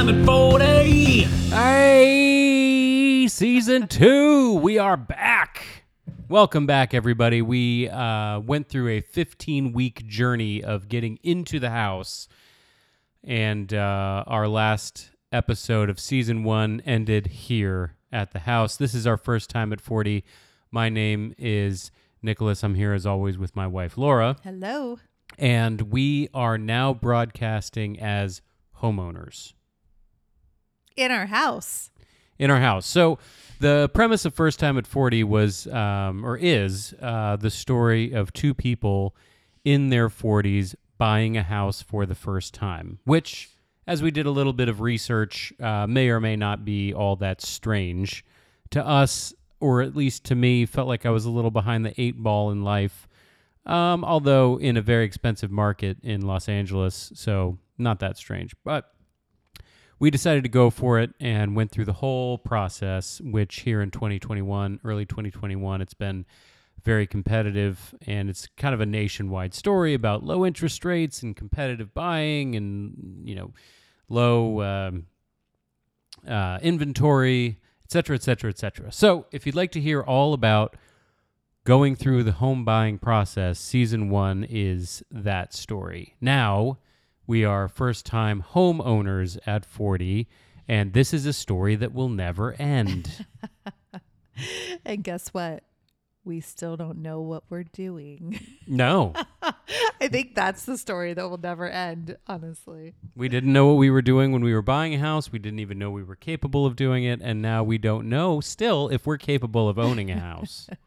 time at 40. Hey, season two, we are back. Welcome back, everybody. We uh, went through a 15 week journey of getting into the house, and uh, our last episode of season one ended here at the house. This is our first time at 40. My name is Nicholas. I'm here as always with my wife, Laura, Hello. and we are now broadcasting as homeowners. In our house. in our house. So the premise of First Time at 40 was, um, or is, uh, the story of two people in their 40s buying a house for the first time, which, as we did a little bit of research, uh, may or may not be all that strange to us, or at least to me, felt like I was a little behind the eight ball in life. Um, although in a very expensive market in Los Angeles, so not that strange. But we decided to go for it and went through the whole process, which here in 2021, early 2021, it's been very competitive and it's kind of a nationwide story about low interest rates and competitive buying and, you know, low um, uh, inventory, et cetera, et cetera, et cetera. So if you'd like to hear all about going through the home buying process, season one is that story. Now, we are first time homeowners at 40, and this is a story that will never end. And guess what? We still don't know what we're doing. no, I think that's the story that will never end, honestly. we didn't know what we were doing when we were buying a house. We didn't even know we were capable of doing it. And now we don't know still if we're capable of owning a house.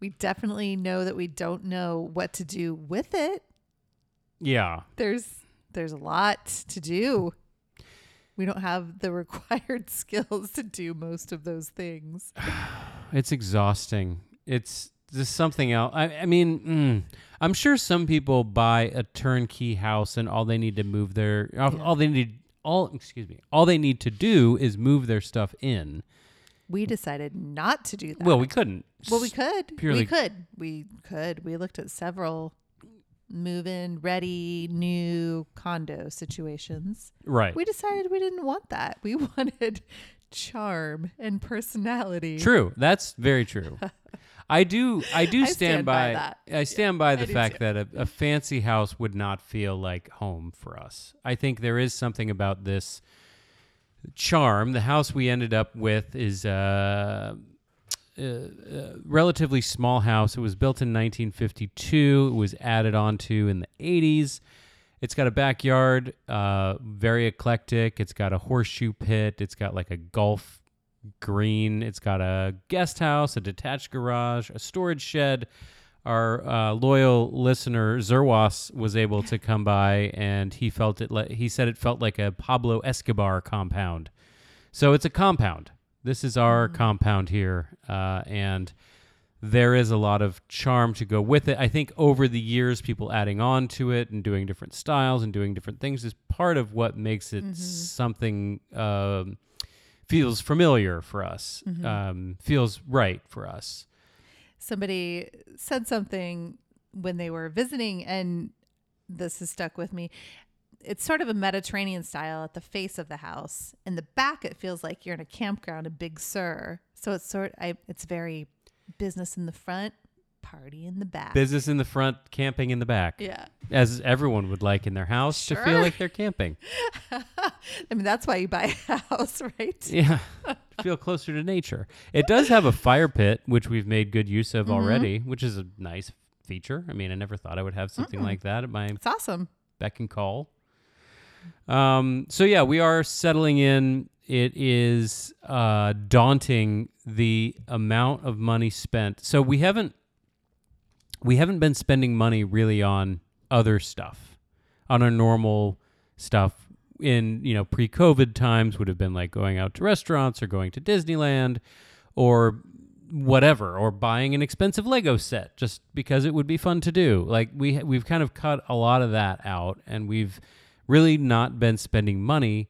We definitely know that we don't know what to do with it. Yeah. There's there's a lot to do. We don't have the required skills to do most of those things. It's exhausting. It's just something else. I, I mean, mm, I'm sure some people buy a turnkey house and all they need to move their all, all they need all excuse me all they need to do is move their stuff in. We decided not to do that. Well, we couldn't. Well, we could. purely- We could. We could. We looked at several move in ready new condo situations. right. We decided we didn't want that. We wanted charm and personality. True. That's very true. I do. I do I stand, stand by by. that. I stand by the fact too. that a, a fancy house would not feel like home for us. I think there is something about this charm. The house we ended up with is uh, a, a relatively small house. It was built in 1952. It was added onto in the 80s. It's got a backyard, uh, very eclectic. It's got a horseshoe pit. It's got like a golf green. It's got a guest house, a detached garage, a storage shed. Our uh, loyal listener Zerwas was able to come by, and he felt it. Le- he said it felt like a Pablo Escobar compound. So it's a compound. This is our compound here, uh, and there is a lot of charm to go with it. I think over the years, people adding on to it and doing different styles and doing different things is part of what makes it something um, feels familiar for us, um, feels right for us. Somebody said something when they were visiting, and this has stuck with me. It's sort of a Mediterranean style at the face of the house. In the back, it feels like you're in a campground, a Big Sur. So it's sort. I, it's very business in the front, party in the back. Business in the front, camping in the back, yeah. as everyone would like in their house to feel like they're camping. I mean, that's why you buy a house, right? Yeah, feel closer to nature. It does have a fire pit, which we've made good use of mm-hmm. already, which is a nice feature. I mean, I never thought I would have something mm. like that at my It's awesome. beck and call. Um, so yeah, we are settling in. It is uh, daunting the amount of money spent. So we haven't we haven't been spending money really on other stuff, on our normal stuff. In you know pre-COVID times would have been like going out to restaurants or going to Disneyland, or whatever, or buying an expensive Lego set just because it would be fun to do. Like we we've kind of cut a lot of that out, and we've really not been spending money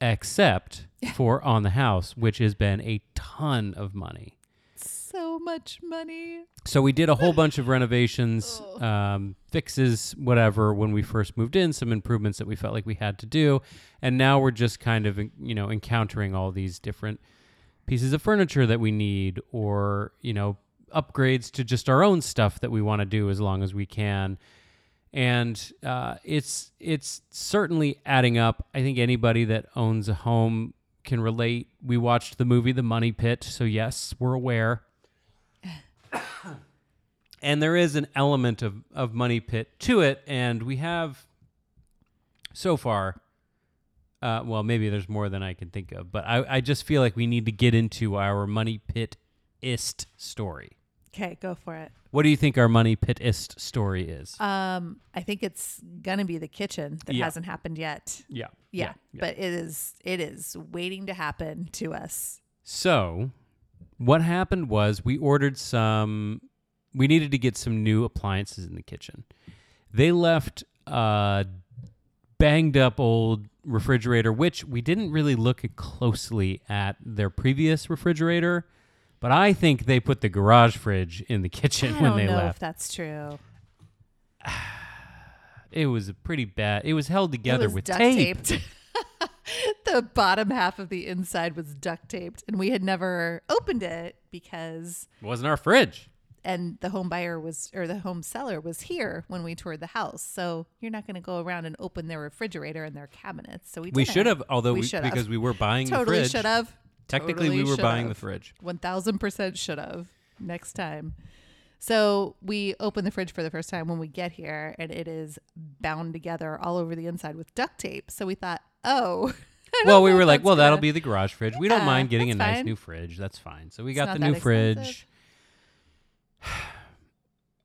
except for on the house, which has been a ton of money. So much money. So we did a whole bunch of renovations, Oh. um, fixes, whatever, when we first moved in, some improvements that we felt like we had to do. And now we're just kind of, you know, encountering all these different pieces of furniture that we need or, you know, upgrades to just our own stuff that we want to do as long as we can. And uh, it's it's certainly adding up. I think anybody that owns a home can relate. We watched the movie The Money Pit, so yes, we're aware and there is an element of, of money pit to it and we have so far uh, well maybe there's more than i can think of but I, I just feel like we need to get into our money pit ist story Okay, go for it. what do you think our money pit ist story is Um, I think it's gonna be the kitchen that Yeah. hasn't happened yet. yeah Yeah, but it is it is waiting to happen to us. So, what happened was we ordered some. We needed to get some new appliances in the kitchen. They left a banged up old refrigerator, which we didn't really look closely at their previous refrigerator. But I think they put the garage fridge in the kitchen I when don't they know if left. that's true. It was a pretty bad. It was held together it was with duct tape. taped. the bottom half of the inside was duct taped, and we had never opened it because It wasn't our fridge. and the home buyer was or the home seller was here when we toured the house. So you're not going to go around and open their refrigerator and their cabinets. So we We didn't. should have, although We we, should because we were buying the totally should have. Technically, Totally we were buying the fridge. One thousand percent should have. Next time. So we open the fridge for the first time when we get here, and it is bound together all over the inside with duct tape. So we thought, oh. Well, we were like, well, that'll be the garage fridge. We don't mind getting a nice fine. new fridge. That's fine. So we It's got the new fridge.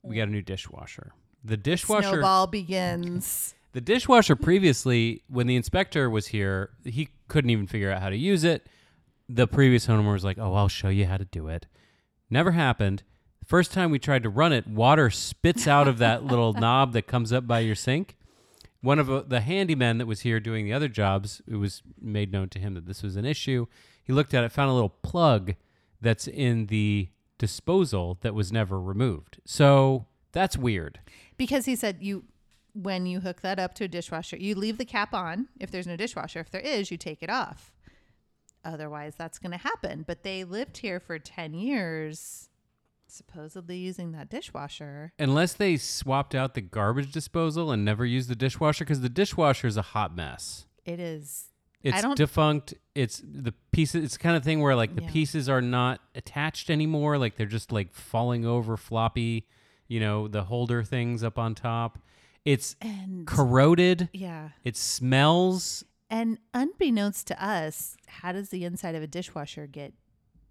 We got a new dishwasher. The dishwasher Snowball begins. the dishwasher previously when the inspector was here, he couldn't even figure out how to use it. The previous homeowner was like, "Oh, I'll show you how to do it." Never happened. First time we tried to run it, water spits out of that little knob that comes up by your sink. One of uh, the handymen that was here doing the other jobs, it was made known to him that this was an issue. He looked at it, found a little plug that's in the disposal that was never removed. So that's weird. Because he said you when you hook that up to a dishwasher, you leave the cap on if there's no dishwasher. If there is, you take it off. Otherwise, that's going to happen. But they lived here for 10 years, supposedly using that dishwasher. Unless they swapped out the garbage disposal and never used the dishwasher, because the dishwasher is a hot mess. It is. It's defunct. It's the pieces. It's the kind of thing where like the Yeah. pieces are not attached anymore. Like they're just like falling over, floppy. You know, the holder things up on top. It's And corroded. yeah. It smells. And unbeknownst to us, how does the inside of a dishwasher get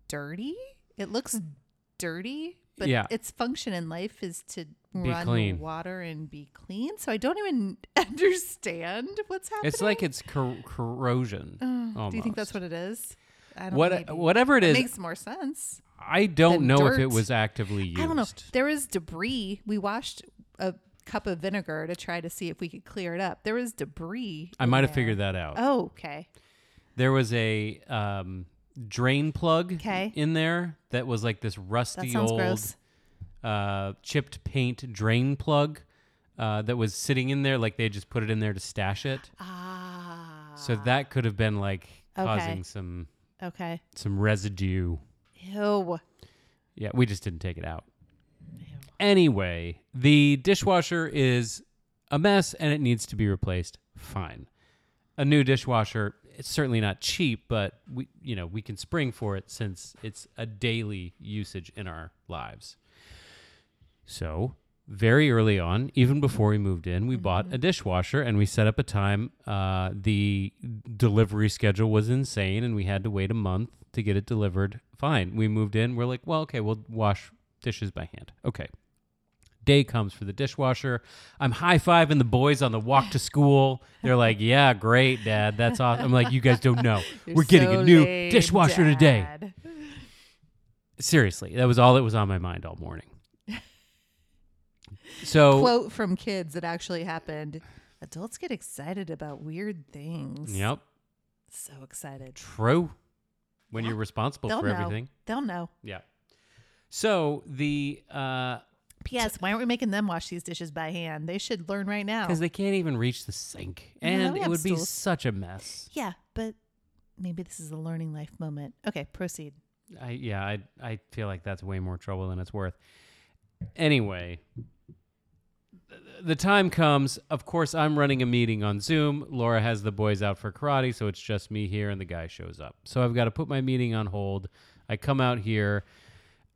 dirty? It looks dirty, but Yeah. its function in life is to Be run clean. water and be clean. So I don't even understand what's happening. It's like it's cor- corrosion. Uh, do you think that's what it is? I don't What maybe. whatever it is, it makes more sense. I don't know if it was actively used. I don't know. There was debris. We washed a cup of vinegar to try to see if we could clear it up. There was debris. I might have figured that out. Oh, okay. There was a um, drain plug 'Kay. in there that was like this rusty old uh, chipped paint drain plug uh, that was sitting in there, like they just put it in there to stash it. Ah. So that could have been like Okay. causing some Okay. some residue. Ew. Yeah, we just didn't take it out. Anyway, the dishwasher is a mess and it needs to be replaced. Fine. A new dishwasher, it's certainly not cheap, but we you know, we can spring for it since it's a daily usage in our lives. So, very early on, even before we moved in, we bought a dishwasher and we set up a time. Uh, the delivery schedule was insane and we had to wait a month to get it delivered. Fine. We moved in. We're like, well, okay, we'll wash dishes by hand. Okay. Day comes for the dishwasher. I'm high fiving the boys on the walk to school. They're like, yeah, great, dad. That's awesome. I'm like, you guys don't know. You're We're getting so a new lame, dishwasher today. Seriously, that was all that was on my mind all morning. So, Quote from kids that actually happened. Adults get excited about weird things. yep, So excited. true. When Yeah. you're responsible They'll for know. everything. They'll know. Yeah. So the uh P.S. Why aren't we making them wash these dishes by hand? They should learn right now. because they can't even reach the sink, and we it have would be stools. such a mess. yeah, but maybe this is a learning life moment. Okay, proceed. I yeah, I I feel like that's way more trouble than it's worth. Anyway, th- the time comes. Of course, I'm running a meeting on Zoom. Laura has the boys out for karate, so it's just me here, and the guy shows up. So I've got to put my meeting on hold. I come out here.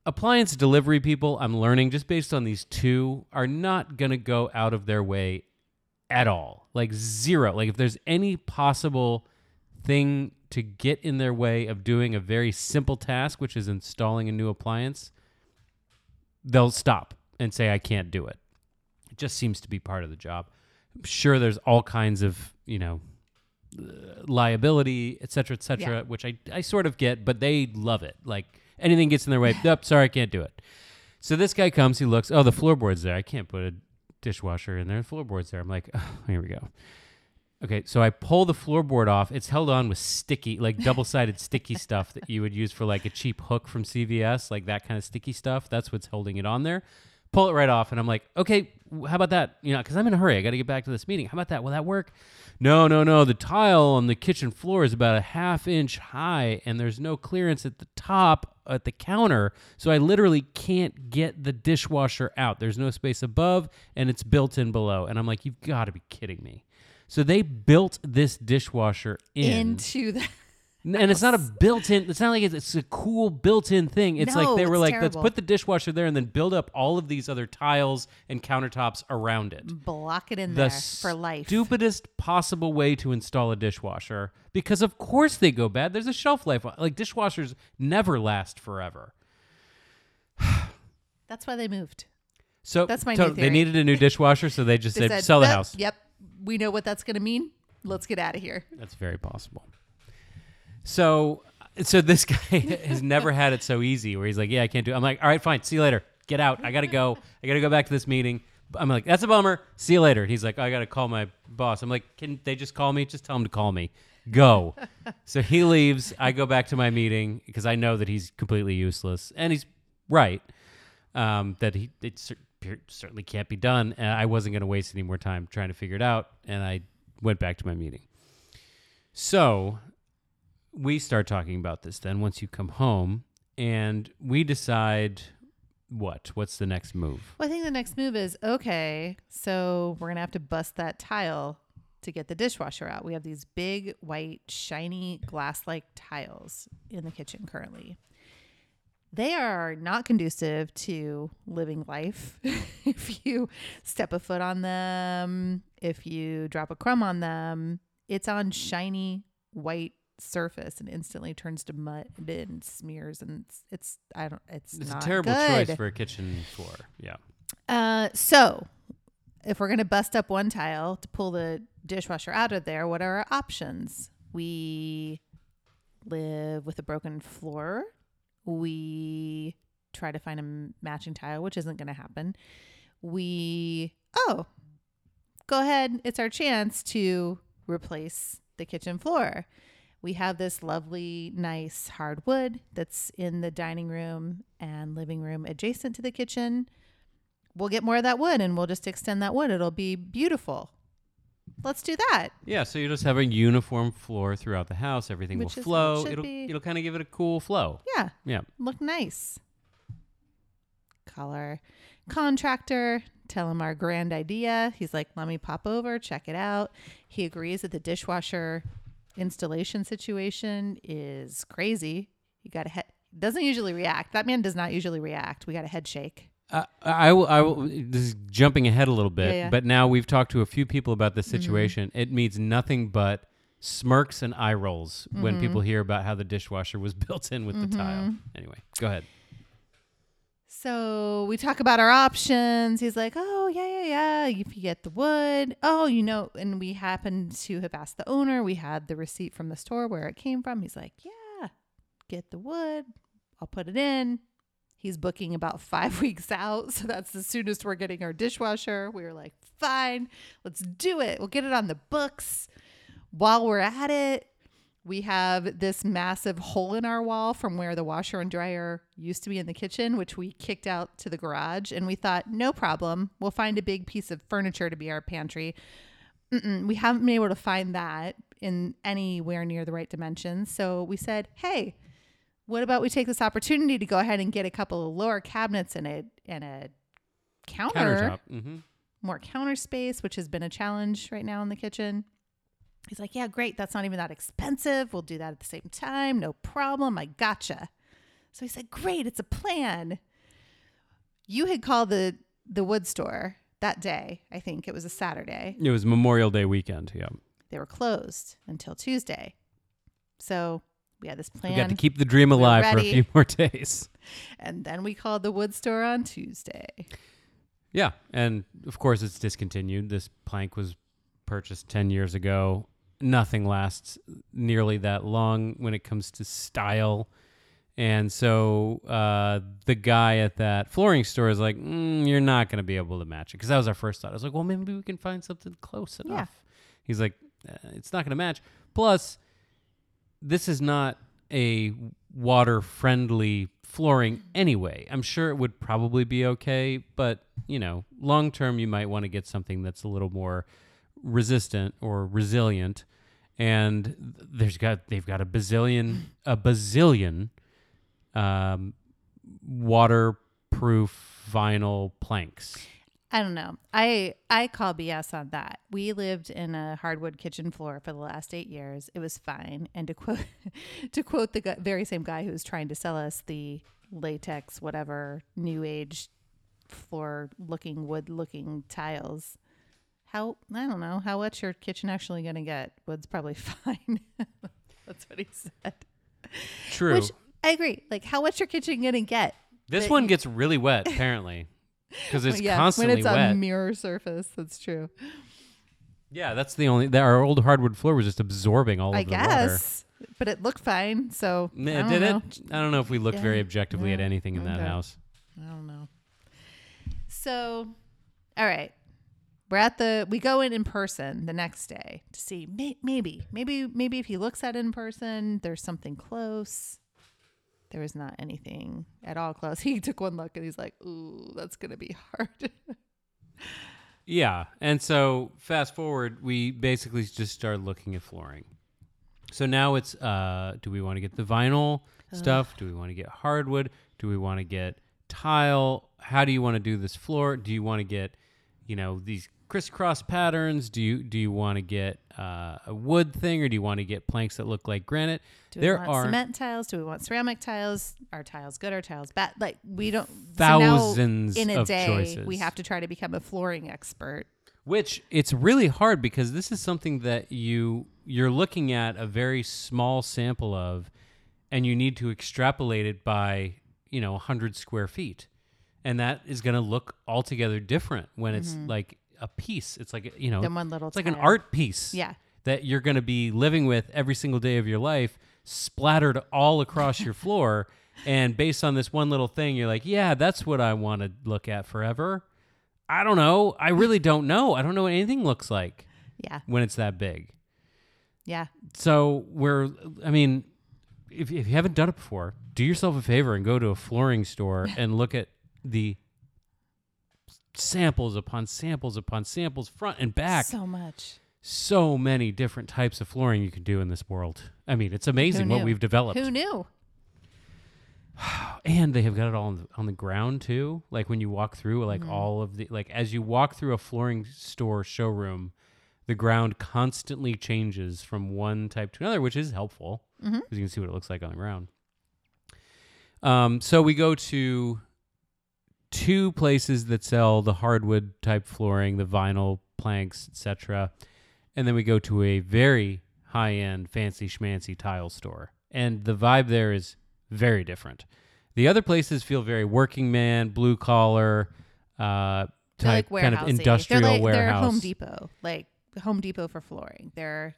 Appliance delivery people, I'm learning just based on these two, are not going to go out of their way at all. Like zero. Like if there's any possible thing to get in their way of doing a very simple task, which is installing a new appliance, they'll stop and say, I can't do it. It just seems to be part of the job. I'm sure there's all kinds of, you know, liability, et cetera, et cetera, Yeah. which I, I sort of get, but they love it. Like anything gets in their way, nope, sorry, I can't do it. So this guy comes, he looks, oh, the floorboard's there. I can't put a dishwasher in there. The floorboard's there. I'm like, oh, here we go. Okay, so I pull the floorboard off. It's held on with sticky, like double-sided sticky stuff that you would use for like a cheap hook from CVS, like that kind of sticky stuff. That's what's holding it on there. Pull it right off, and I'm like, okay, how about that? You know, because I'm in a hurry. I got to get back to this meeting. How about that? Will that work? No, no, no. The tile on the kitchen floor is about a half inch high, and there's no clearance at the top at the counter, so I literally can't get the dishwasher out. There's no space above, and it's built in below. And I'm like, you've got to be kidding me. So they built this dishwasher in, Into the and it's not a built-in. It's not like it's, it's a cool built-in thing. It's like they were it's like, terrible. let's put the dishwasher there and then build up all of these other tiles and countertops around it. block it in The there for life. stupidest possible way to install a dishwasher because of course they go bad. There's a shelf life. Like dishwashers never last forever. That's why they moved. So That's my new they theory. needed a new dishwasher, so they just They said, sell the "Yep, house. Yep, we know what that's going to mean. Let's get out of here. That's very possible. So, so this guy has never had it so easy where he's like, "Yeah, I can't do." It. I'm like, "All right, fine. See you later. Get out. I gotta go. I gotta go back to this meeting." I'm like, "That's a bummer. See you later." He's like, "I gotta call my boss." I'm like, "Can they just call me? Just tell him to call me. Go." so he leaves. I go back to my meeting because I know that he's completely useless, and he's right. Um, that he it cer- certainly can't be done, and I wasn't gonna waste any more time trying to figure it out, and I went back to my meeting. So we start talking about this then once you come home and we decide what? What's the next move? Well, I think the next move is okay. So we're gonna have to bust that tile to get the dishwasher out. We have these big, white, shiny, glass-like tiles in the kitchen currently. They are not conducive to living life. if you step a foot on them, if you drop a crumb on them, it's on shiny white surface and instantly turns to mud and smears and it's, it's I don't it's, It's not a terrible good. choice for a kitchen floor. Yeah. Uh, so if we're gonna bust up one tile to pull the dishwasher out of there, what are our options? We live with a broken floor. We try to find a matching tile, which isn't gonna happen. We oh, go ahead. It's our chance to replace the kitchen floor. We have this lovely, nice hardwood that's in the dining room and living room adjacent to the kitchen we'll get more of that wood and we'll just extend that wood. It'll be beautiful. Let's do that. Yeah, so you just have a uniform floor throughout the house. Everything Which will is- flow. should It'll be- it'll kind of give it a cool flow. Yeah, Yeah. look nice. Call our contractor, tell him our grand idea. He's like, let me pop over, check it out. He agrees that the dishwasher installation situation is crazy. You got to head, doesn't usually react. That man does not usually react. We got a head shake. Uh, I will. I will. This is jumping ahead a little bit, Yeah, yeah. but now we've talked to a few people about this Mm-hmm. situation. It means nothing but smirks and eye rolls when Mm-hmm. people hear about how the dishwasher was built in with the tile. Anyway, go ahead. So we talk about our options. He's like, "Oh yeah, yeah, yeah. If you get the wood, oh, you know." And we happened to have asked the owner. We had the receipt from the store where it came from. He's like, "Yeah, get the wood. I'll put it in." He's booking about five weeks out, so that's the soonest we're getting our dishwasher. We were like, "Fine, let's do it. We'll get it on the books." While we're at it, We have this massive hole in our wall from where the washer and dryer used to be in the kitchen, which we kicked out to the garage. And we thought, no problem. We'll find a big piece of furniture to be our pantry. Mm-mm, we haven't been able to find that in anywhere near the right dimensions. So we said, hey, what about we take this opportunity to go ahead and get a couple of lower cabinets and a and a counter, Countertop. hmm more counter space, which has been a challenge right now in the kitchen. He's like, yeah, great. That's not even that expensive. We'll do that at the same time. No problem. I gotcha. So he said, great. It's a plan. You had called the the wood store that day. I think it was a Saturday. It was Memorial Day weekend. Yeah. They were closed until Tuesday. So we had this plan. We got to keep the dream alive for a few more days. and then we called the wood store on Tuesday. Yeah, and of course it's discontinued. This plank was purchased 10 years ago. Nothing lasts nearly that long when it comes to style. And so uh, the guy at that flooring store is like, mm, "You're not going to be able to match it." Because that was our first thought. I was like, "Well, maybe we can find something close Yeah. enough." He's like, uh, "It's not going to match." Plus, this is not a water-friendly flooring anyway. I'm sure it would probably be okay, but you know, long term you might want to get something that's a little more resistant or resilient. And th- there's got they've got a bazillion a bazillion um, waterproof vinyl planks. I don't know. I I call BS on that. We lived in a hardwood kitchen floor for the last eight years. It was fine. And to quote to quote the very same guy who was trying to sell us the latex, whatever new age floor looking wood looking tiles. How I don't know how what's your kitchen actually going to get? Wood's probably fine. That's what he said. True. Which I agree. Like how what's your kitchen going to get? this that one you- gets really wet apparently because it's yeah, constantly when it's wet. a mirror surface. That's true. yeah, that's the only. That our old hardwood floor was just absorbing all I of the water. I guess, but it looked fine. So don't Did know. it? I don't know if we looked very Yeah. objectively at anything in that house. I don't know. So, all right, we're at the. We go in in person the next day to see may, maybe, maybe, maybe if he looks at it in person, there's something close. There was not anything at all close. He took one look and he's like, "Ooh, that's gonna be hard." Yeah, and so fast forward, we basically just started looking at flooring. So now it's uh, do we want to get the vinyl stuff? Do we want to get hardwood? Do we want to get tile? How do you want to do this floor? Do you want to get, you know, these crisscross patterns? Do you do you want to get uh, a wood thing, or do you want to get planks that look like granite? Do there we want are cement tiles? Do we want ceramic tiles? Are tiles good? Are tiles bad? Like we don't. so thousands in a day, choices. we have to try to become a flooring expert. Which it's really hard because this is something that you you're looking at a very small sample of, and you need to extrapolate it by you know 100 square feet, and that is going to look altogether different when it's like a piece. It's like you know, one little it's like an tile. art piece. Yeah. that you're going to be living with every single day of your life, splattered all across your floor. And based on this one little thing, you're like, yeah, that's what I want to look at forever. I don't know. I really don't know. I don't know what anything looks like Yeah. when it's that big. Yeah. So we're, I mean, if, if you haven't done it before, do yourself a favor and go to a flooring store and look at the samples upon samples upon samples, front and back So much. so many different types of flooring you can do in this world. I mean, it's amazing what we've developed. Who knew? and they have got it all on the, on the ground too. Like when you walk through, like Mm-hmm. all of the like as you walk through a flooring store showroom, the ground constantly changes from one type to another, which is helpful because Mm-hmm. you can see what it looks like on the ground. Um, so we go to two places that sell the hardwood type flooring, the vinyl planks, etc. And then we go to a very high end, fancy schmancy tile store. And the vibe there is very different. The other places feel very working man, blue collar, uh, type like kind of industrial they're like, warehouse. They're Home Depot, like Home Depot for flooring. They're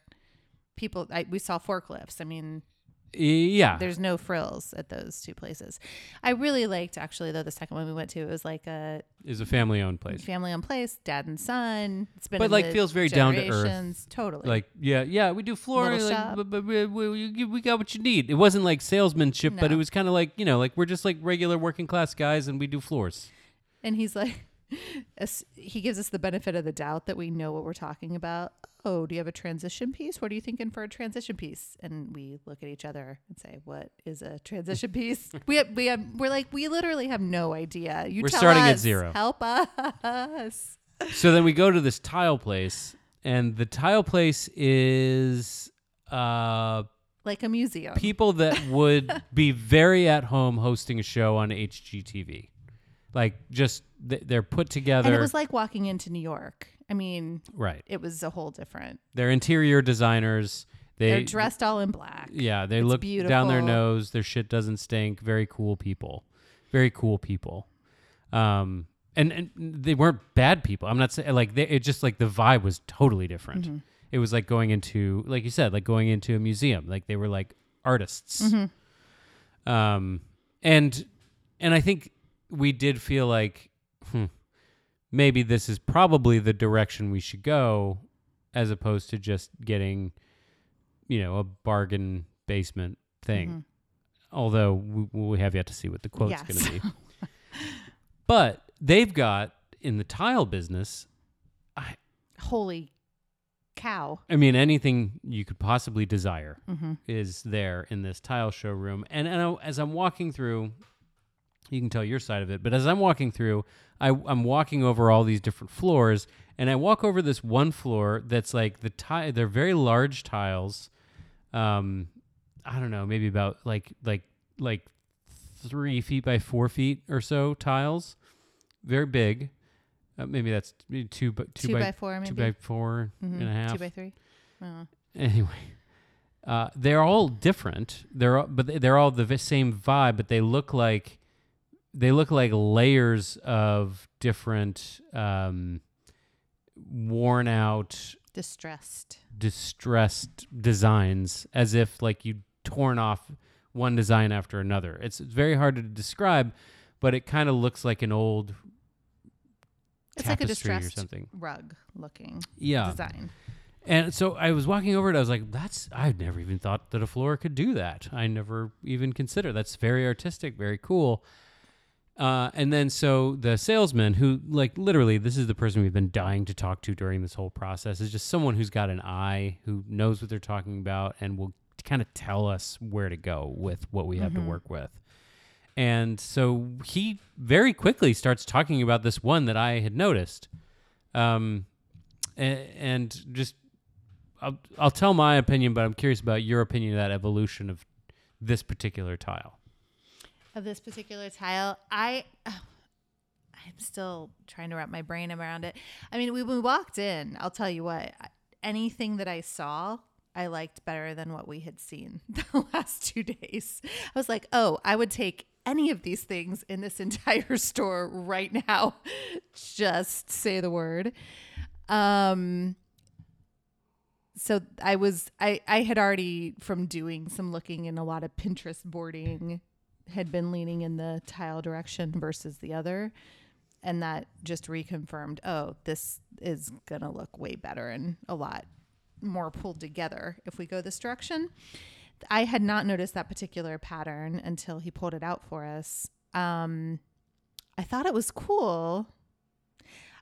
people. I, we saw forklifts. I mean, Yeah. There's no frills at those two places. I really liked actually though the second one we went to. It was like a is a family owned place. family owned place, dad and son. It's been But, like, feels very down to earth. Totally. Like yeah, yeah, we do flooring, like, but, but we, we, we- got what you need. It wasn't like salesmanship, but it was kind of like you know, like we're just like regular working class guys, and we do floors. And he's like, he gives us the benefit of the doubt that we know what we're talking about. Oh, do you have a transition piece? What are you thinking for a transition piece? And we look at each other and say, "What is a transition piece?" we have, we have, we're like, we literally have no idea. You We're tell starting at zero. Help us. so then we go to this tile place, and the tile place is uh Like a museum. people that would be very at home hosting a show on HGTV. Like just th- they're put together. and it was like walking into New York. I mean, right. it was a whole different. They're interior designers. They They're dressed all in black. Yeah, they It's look down their nose. Their shit doesn't stink. Very cool people. Very cool people. Um, and, and they weren't bad people. I'm not saying like they, it just like the vibe was totally different. Mm-hmm. It was like going into like you said, like going into a museum. Like they were like artists. Mm-hmm. Um, and and I think we did feel like hmm, maybe this is probably the direction we should go, as opposed to just getting, you know, a bargain basement thing. Mm-hmm. Although we, we have yet to see what the quote's Yes. going to be. but they've got in the tile business. I, Holy cow. I mean, anything you could possibly desire Mm-hmm. is there in this tile showroom. And, and I, as I'm walking through, you can tell your side of it, but as I'm walking through, I, I'm walking over all these different floors, and I walk over this one floor that's like the tile. They're very large tiles. Um, I don't know, maybe about like like like three feet by four feet or so tiles, very big. Uh, maybe that's two, by two, Two by, by four, two by four Mhm. and a half Two by three. Oh. anyway uh, they're all different they're all, but they're all the vi- same vibe but they look like they look like layers of different um, worn out Distressed. distressed designs as if like you torn off one design after another it's, it's very hard to describe but it kind of looks like an old It's like a tapestry or something rug looking yeah design. And so I was walking over it. I was like, "That's I've never even thought that a floor could do that. I never even considered. That's very artistic, very cool." Uh, and then so the salesman, who like literally, this is the person we've been dying to talk to during this whole process, is just someone who's got an eye, who knows what they're talking about, and will kind of tell us where to go with what we have to work with. And so he very quickly starts talking about this one that I had noticed, um, and, and just I'll, I'll tell my opinion, but I'm curious about your opinion of that evolution of this particular tile. Of this particular tile, I I'm still trying to wrap my brain around it. I mean, when we walked in, I'll tell you what, anything that I saw, I liked better than what we had seen the last two days. I was like, oh, I would take any of these things in this entire store right now. Just say the word. Um, so I was I I had already from doing some looking in a lot of Pinterest boarding had been leaning in the tile direction versus the other and that just reconfirmed oh this is going to look way better and a lot more pulled together if we go this direction. I had not noticed that particular pattern until he pulled it out for us. Um I thought it was cool.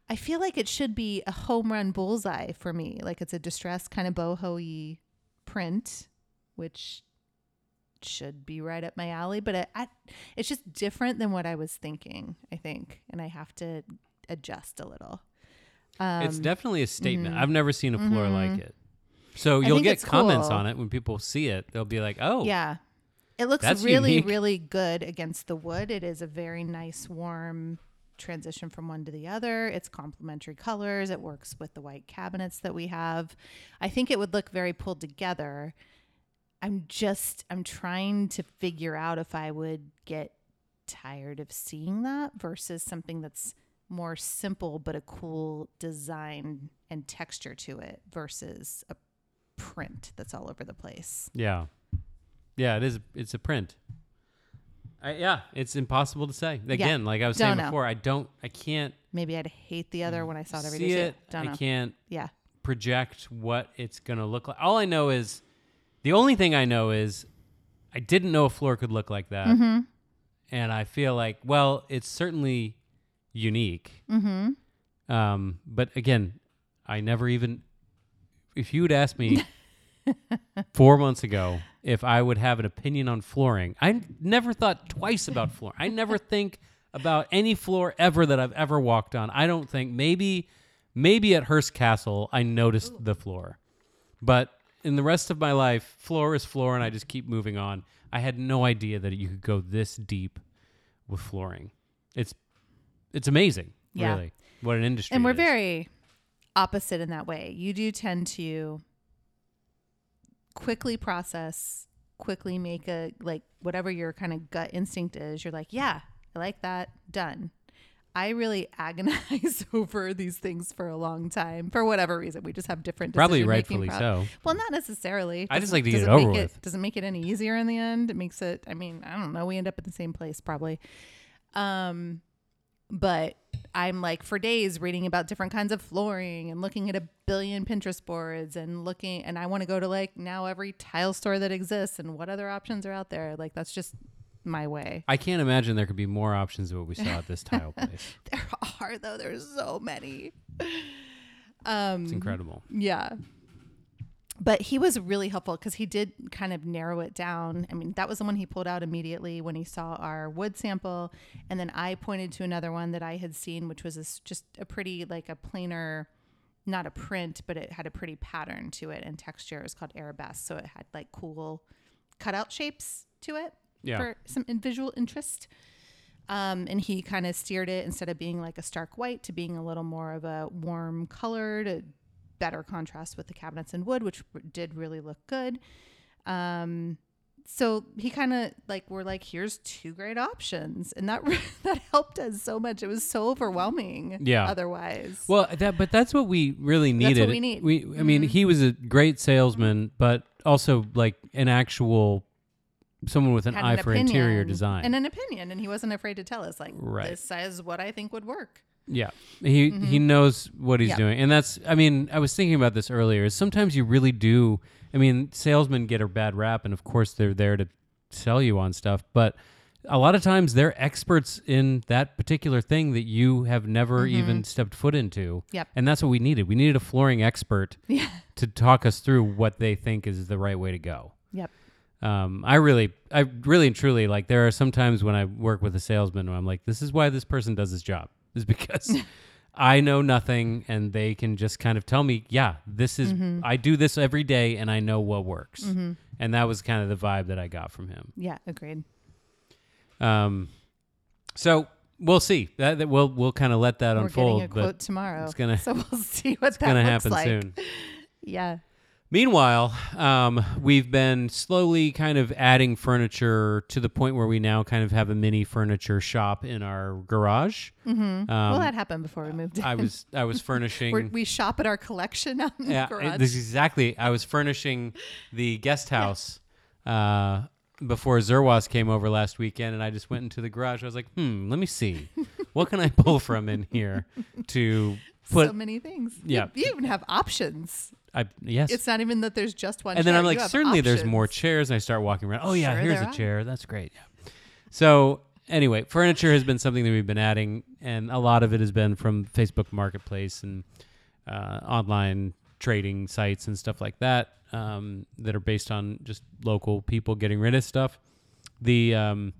I feel like it should be a home run bullseye for me. Like it's a distressed kind of boho print, which should be right up my alley. But I, I, it's just different than what I was thinking, I think. And I have to adjust a little. Um, it's definitely a statement. mhm. I've never seen a floor like it. So you'll get comments cool. on it when people see it. They'll be like, "Oh, Yeah. It looks That's really, unique. really good against the wood. It is a very nice, warm transition from one to the other. It's complementary colors. It works with the white cabinets that we have. I think it would look very pulled together. I'm just, I'm trying to figure out if I would get tired of seeing that versus something that's more simple but a cool design and texture to it versus a print that's all over the place. yeah." Yeah, it is. It's a print. I, yeah, it's impossible to say. Again, like I was Don't saying know. before, I don't, I can't Maybe I'd hate the other when I saw it every day. see too. it. I know. can't Yeah. project what it's gonna look like. All I know is, the only thing I know is, I didn't know a floor could look like that, Mm-hmm. and I feel like, well, it's certainly unique. Mm-hmm. Um, but again, I never even, if you would ask me four months ago if I would have an opinion on flooring, I never thought twice about floor. I never think about any floor ever that I've ever walked on. I don't think maybe, maybe at Hearst Castle I noticed the floor, but in the rest of my life, floor is floor, and I just keep moving on. I had no idea that you could go this deep with flooring. It's, it's amazing, Yeah. really, what an industry. And we're very opposite in that way. You do tend to quickly process, quickly make a like whatever your kind of gut instinct is. You're like, yeah, I like that. Done. I really agonize over these things for a long time for whatever reason. We just have different Probably rightfully so. Well, not necessarily. I just like to get it over with. Doesn't make it any easier in the end. It makes it. I mean, I don't know. We end up at the same place probably. Um, but I'm like for days reading about different kinds of flooring and looking at a billion Pinterest boards and looking. And I want to go to like now every tile store that exists and what other options are out there. Like that's just my way. I can't imagine there could be more options than what we saw at this tile place. There are though. There's so many. Um, It's incredible. Yeah. But he was really helpful because he did kind of narrow it down. I mean, that was the one he pulled out immediately when he saw our wood sample. And then I pointed to another one that I had seen, which was just a pretty, like a plainer, not a print, but it had a pretty pattern to it and texture. It was called Arabesque. So it had like cool cutout shapes to it Yeah. for some in visual interest. Um, and he kind of steered it instead of being like a stark white to being a little more of a warm color to better contrast with the cabinets and wood, which did really look good. Um, so he kind of like we're like, here's two great options, and that that helped us so much. It was so overwhelming. Yeah. Otherwise, Well, that but that's what we really That's what needed. we need. We, I mean, Mhm. he was a great salesman, but also like an actual someone with an eye an for interior design. and an opinion, and he wasn't afraid to tell us like, Right. this is what I think would work. Yeah. He he knows what he's Mm-hmm. Yeah. doing. And that's I mean, I was thinking about this earlier. Is sometimes you really do I mean, salesmen get a bad rap and of course they're there to sell you on stuff, but a lot of times they're experts in that particular thing that you have never even stepped foot into. Mm-hmm. Yep. And that's what we needed. We needed a flooring expert Yeah. to talk us through what they think is the right way to go. Yep. Um, I really, I really and truly like. There are some times when I work with a salesman, where I'm like, "This is why this person does his job," is because I know nothing, and they can just kind of tell me, "Yeah, this is. Mm-hmm. I do this every day, and I know what works." And that was kind of the vibe that I got from him. Yeah. Agreed. Um, so we'll see. That, that we'll we'll kind of let that We're unfold, getting a quote tomorrow. it's gonna- so we'll see what it's gonna happen like. soon. Yeah. Meanwhile, um, we've been slowly kind of adding furniture to the point where we now kind of have a mini furniture shop in our garage. Mm-hmm. Um, well, that happened before we moved in. I was I was We're, furnishing. we shop at our collection out in yeah, the garage. this is exactly. I was furnishing the guest house uh, before Zerwas came over last weekend, and I just went into the garage. I was like, hmm, let me see, what can I pull from in here to put. so many things. Yeah. You, you even have options. I yes. It's not even that there's just one. and then. I'm You like, have certainly there's more chairs. And I start walking around. Oh yeah, Sure here's there a are. chair. That's great. Yeah. So anyway, furniture has been something that we've been adding, and a lot of it has been from Facebook Marketplace and uh, online trading sites and stuff like that um, that are based on just local people getting rid of stuff. The um,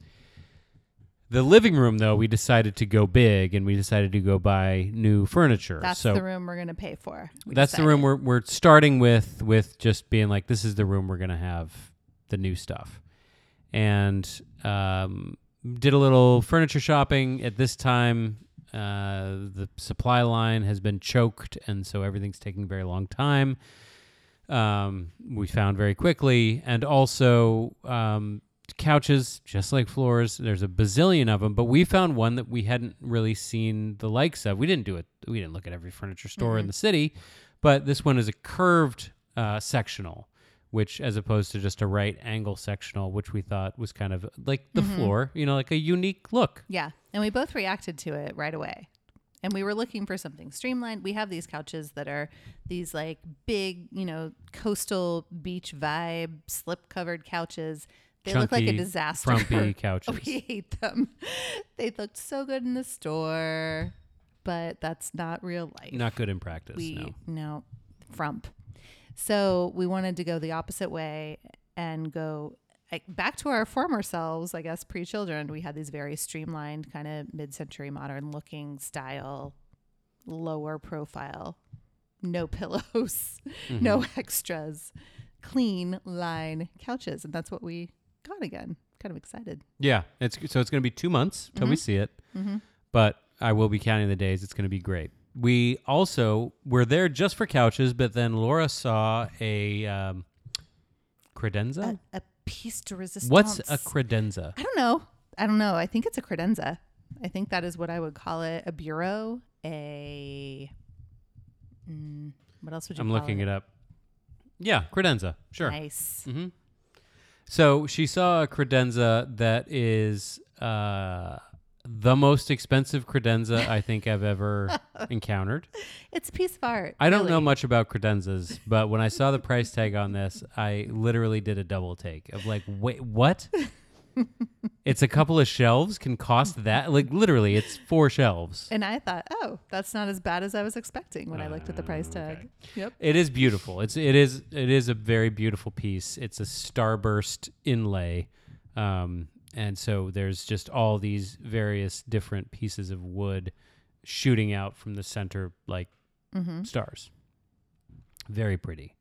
the living room though, we decided to go big, and we decided to go buy new furniture. That's so the room we're gonna pay for. That's the room we're we're starting with with just being like this is the room we're gonna have the new stuff. And um, did a little furniture shopping. At this time uh, the supply line has been choked and so everything's taking a very long time. Um, we found very quickly. And also um, couches just like floors there's a bazillion of them but we found one that we hadn't really seen the likes of we didn't do it we didn't look at every furniture store in the city but this one is a curved uh, sectional which as opposed to just a right angle sectional, which we thought was kind of like the floor, you know, like a unique look. Yeah. And we both reacted to it right away. And we were looking for something streamlined. We have these couches that are these like big, you know, coastal beach vibe, slip covered couches. They look like a Chunky, disaster. frumpy couches. we hate them. They looked so good in the store, but that's not real life. Not good in practice. we no. no frump. So we wanted to go the opposite way and go back to our former selves. I guess pre children, we had these very streamlined, kind of mid century modern looking style, lower profile, no pillows, no Mm-hmm. extras, clean line couches, and that's what we got again. Kind of excited. Yeah, it's so it's going to be two months till we Mm-hmm. see it, but I will be counting the days. It's going to be great. We also were there just for couches, but then Laura saw a um, credenza. A, a piece de resistance. What's a credenza? I don't know. I don't know. I think it's a credenza. I think that is what I would call it. A bureau. A. Mm, what else would you I'm call looking it? up. Yeah, credenza. Sure. Nice. hmm So she saw a credenza that is uh, the most expensive credenza I think I've ever encountered. It's a piece of art. I don't know much about credenzas, but when I saw the price tag on this, I literally did a double take of like, wait, what? it's a couple of shelves can cost that? Like literally, it's four shelves. And I thought, oh, that's not as bad as I was expecting when I looked at the price Uh, tag. okay. Yep. It is beautiful. It's it is it is a very beautiful piece. It's a starburst inlay, um, and so there's just all these various different pieces of wood shooting out from the center like Mm-hmm. stars. Very pretty.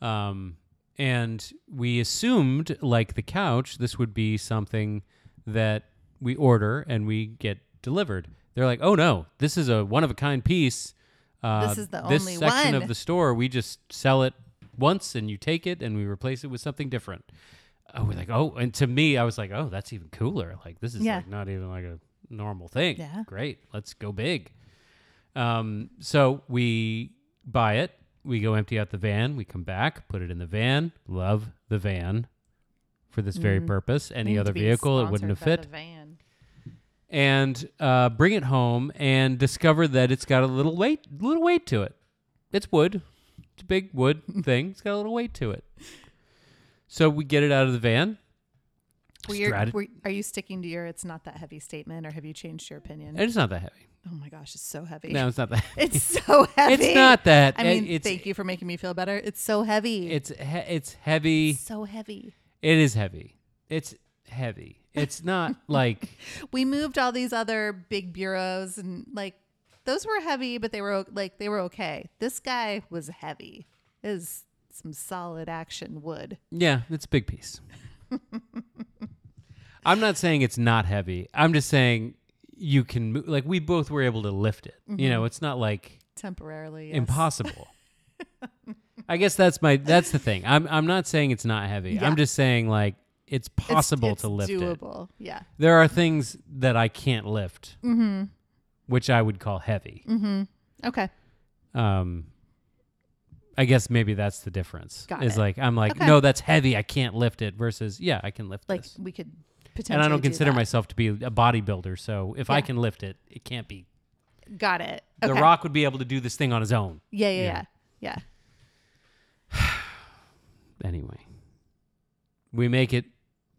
Um, and we assumed, like the couch, this would be something that we order and we get delivered. They're like, oh no, this is a one of a kind piece. Uh, This is the this only section one." of the store. We just sell it once and you take it and we replace it with something different. Oh, we're like, oh, and to me, I was like, oh, that's even cooler. Like this is Yeah. like not even like a normal thing. Yeah. Great. Let's go big. Um, so we buy it. We go empty out the van. We come back, put it in the van. Love the van for this very Mm. purpose. Any Need other vehicle, it wouldn't have fit. the van. And uh, bring it home and discover that it's got a little weight, little weight to it. It's wood. It's a big wood thing. It's got a little weight to it. So we get it out of the van. Were you, were, are you sticking to your it's not that heavy statement or have you changed your opinion? it's not that heavy. oh my gosh, it's so heavy. No, it's not that. Heavy. It's so heavy. It's not that. I mean, it's thank you for making me feel better. It's so heavy. it's he- it's heavy. so heavy. It is heavy. It's heavy. It's not like We moved all these other big bureaus and like those were heavy, but they were like they were okay. This guy was heavy. Is some solid action wood. yeah, it's a big piece. I'm not saying it's not heavy. I'm just saying you can mo- like we both were able to lift it. You know, it's not like Temporarily. yes. impossible. I guess that's my that's the thing. I'm I'm not saying it's not heavy. Yeah. I'm just saying like it's It's- possible it's to lift it. doable. Yeah. There are things that I can't lift, Mm-hmm. which I would call heavy. Mm-hmm. Okay. Um I guess maybe that's the difference. Got is it. like I'm like, Okay. no, that's heavy. I can't lift it. Versus, yeah, I can lift this. Like this. we could potentially. And I don't do consider that. myself to be a bodybuilder, so if I can lift it, it can't be. Got it. The Rock would be able to do this thing on his own. Yeah, yeah, Yeah. yeah. Yeah. Anyway, we make it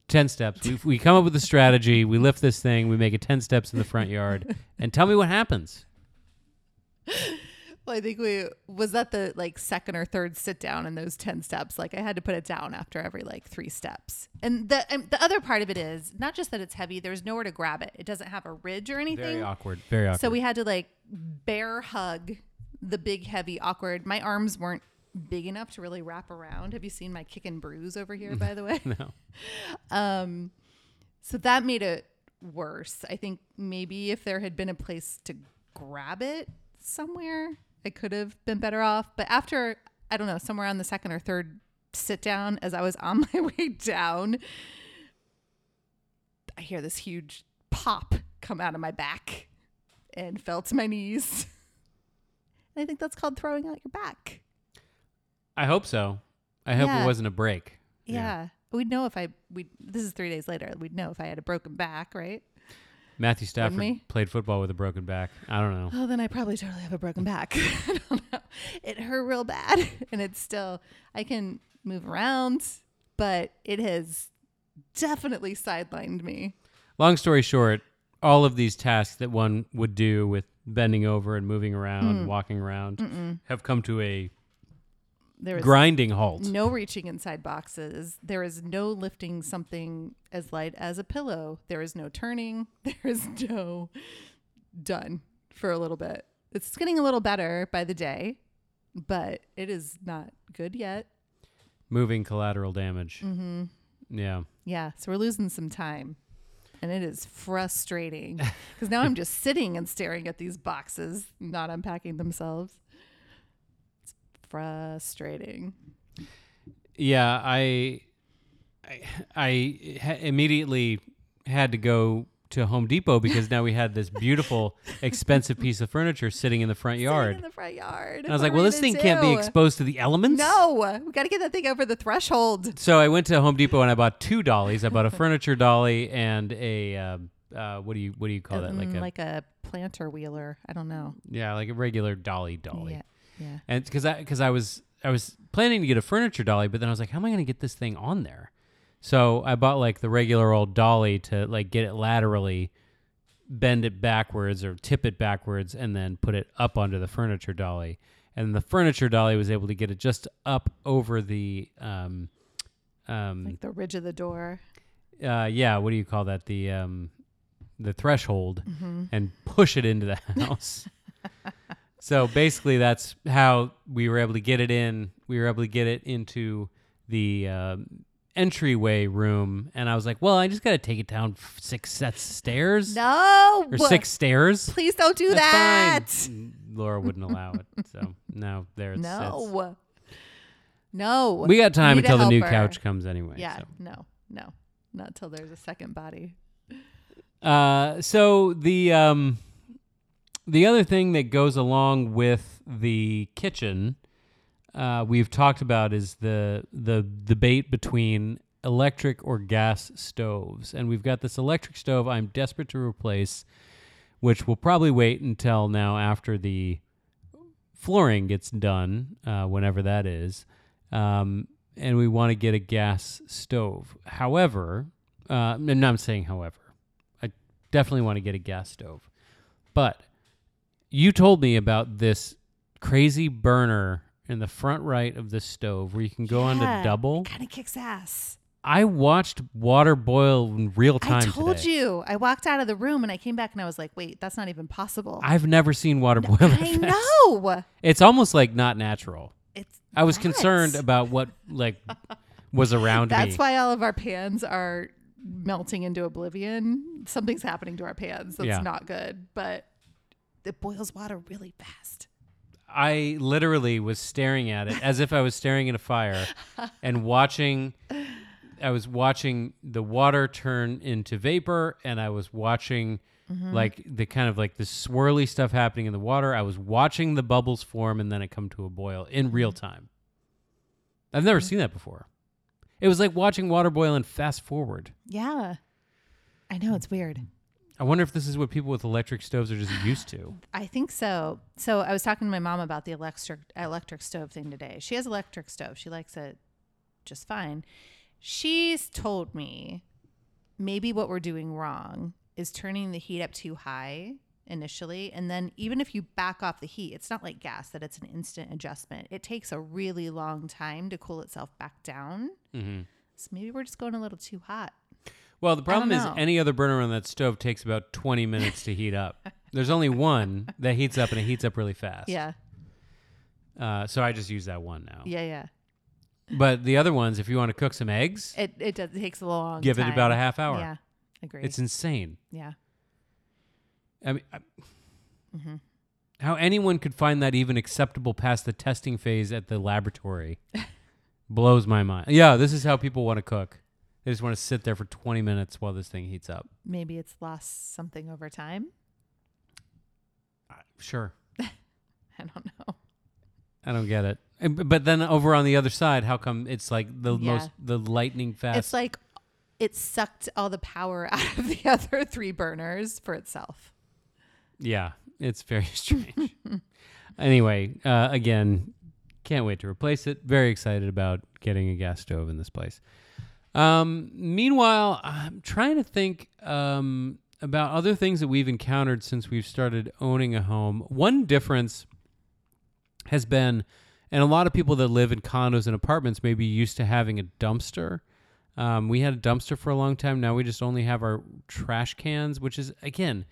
ten steps. We we come up with a strategy. We lift this thing. We make it ten steps in the front yard, and tell me what happens. Well, I think we was that the like second or third sit down in those 10 steps. Like I had to put it down after every like three steps. And the and the other part of it is not just that it's heavy, there's nowhere to grab it. It doesn't have a ridge or anything. Very awkward. Very awkward. So we had to like bear hug the big, heavy, awkward. My arms weren't big enough to really wrap around. Have you seen my kick and bruise over here, by the way? no. Um, so that made it worse. I think maybe if there had been a place to grab it somewhere, I could have been better off. But after, I don't know, somewhere on the second or third sit down, as I was on my way down, I hear this huge pop come out of my back and fell to my knees. And I think that's called throwing out your back. I hope so. I hope Yeah. it wasn't a break. Yeah. We'd know if I we this is 3 days later. We'd know if I had a broken back, right? Matthew Stafford we? played football with a broken back. I don't know. Oh, then I probably totally have a broken back. I don't know. It hurt real bad and it's still I can move around, but it has definitely sidelined me. Long story short, all of these tasks that one would do with bending over and moving around, Mm. walking around, have come to a There is grinding halt. no reaching inside boxes. There is no lifting something as light as a pillow. There is no turning. There is no done for a little bit. It's getting a little better by the day, but it is not good yet. Moving collateral damage. Mm-hmm. Yeah. Yeah, so we're losing some time. And it is frustrating because now I'm just sitting and staring at these boxes, not unpacking themselves. Frustrating. Yeah, I, I, I ha- immediately had to go to Home Depot because now we had this beautiful, expensive piece of furniture sitting in the front Sitting yard. in the front yard. And I was What like, well, this thing can't be exposed to the elements. No, we got to get that thing over the threshold. So I went to Home Depot and I bought two dollies. I bought a furniture dolly and a uh, uh, what do you what do you call that? Like a like a planter wheeler. I don't know. yeah, like a regular dolly dolly. Yeah, yeah. And because I because I was I was planning to get a furniture dolly, but then I was like, how am I going to get this thing on there? So I bought like the regular old dolly to like get it laterally, bend it backwards or tip it backwards, and then put it up onto the furniture dolly. And the furniture dolly was able to get it just up over the um, um, Like the ridge of the door. uh, yeah, what do you call that? The um, the threshold, Mm-hmm. and push it into the house. So basically, that's how we were able to get it in. We were able to get it into the um, entryway room, and I was like, "Well, I just got to take it down f- six sets of stairs No, or six stairs." Please don't do That's that. fine. Laura wouldn't allow it, so now there it sits. No, no. We got time until the new helper. couch comes anyway. Yeah, so. no, no, not till there's a second body. Uh, so the um, the other thing that goes along with the kitchen, uh, we've talked about is the the debate between electric or gas stoves, and we've got this electric stove I'm desperate to replace, which will probably wait until now after the flooring gets done, uh, whenever that is. Um, and we want to get a gas stove. However, uh, and I'm saying however, I definitely want to get a gas stove. But you told me about this crazy burner in the front right of the stove where you can go on to double. Kind of kicks ass. I watched water boil in real time I told today. you. I walked out of the room and I came back and I was like, "Wait, that's not even possible." I've never seen water boil. that I know. It's almost like not natural. It's. I was nuts. concerned about what like was around That's me. why all of our pans are melting into oblivion. Something's happening to our pans that's Yeah. not good, but it boils water really fast. I literally was staring at it as if I was staring at a fire and watching I was watching the water turn into vapor and I was watching mm-hmm. like the kind of like the swirly stuff happening in the water. I was watching the bubbles form and then it come to a boil in real mm-hmm. time. I've never mm-hmm. seen that before. It was like watching water boil and fast forward. Yeah. I know it's weird. I wonder if this is what people with electric stoves are just used to. I think so. So I was talking to my mom about the electric electric stove thing today. She has electric stove. She likes it just fine. She's told me maybe what we're doing wrong is turning the heat up too high initially and then even if you back off the heat, it's not like gas that it's an instant adjustment. It takes a really long time to cool itself back down. hmm So maybe we're just going a little too hot. Well, the problem is know. any other burner on that stove takes about 20 minutes to heat up. There's only one that heats up and it heats up really fast. Yeah. Uh, so I just use that one now. Yeah, yeah. But the other ones, if you want to cook some eggs, It it, does, it takes a long time. give it about a half hour. Yeah. Agree. It's insane. yeah. I mean, I, mm-hmm. how anyone could find that even acceptable past the testing phase at the laboratory blows my mind. Yeah, this is how people want to cook. They just want to sit there for 20 minutes while this thing heats up. maybe it's lost something over time. Uh, Sure. I don't know. I don't get it. And But then over on the other side, how come it's like the Yeah. most the lightning fast? It's like it sucked all the power out of the other three burners for itself. yeah, it's very strange. anyway, uh, again, can't wait to replace it. Very excited about getting a gas stove in this place. Um, meanwhile, I'm trying to think um, about other things that we've encountered since we've started owning a home. One difference has been, and a lot of people that live in condos and apartments may be used to having a dumpster. Um, we had a dumpster for a long time. Now we just only have our trash cans, which is, again,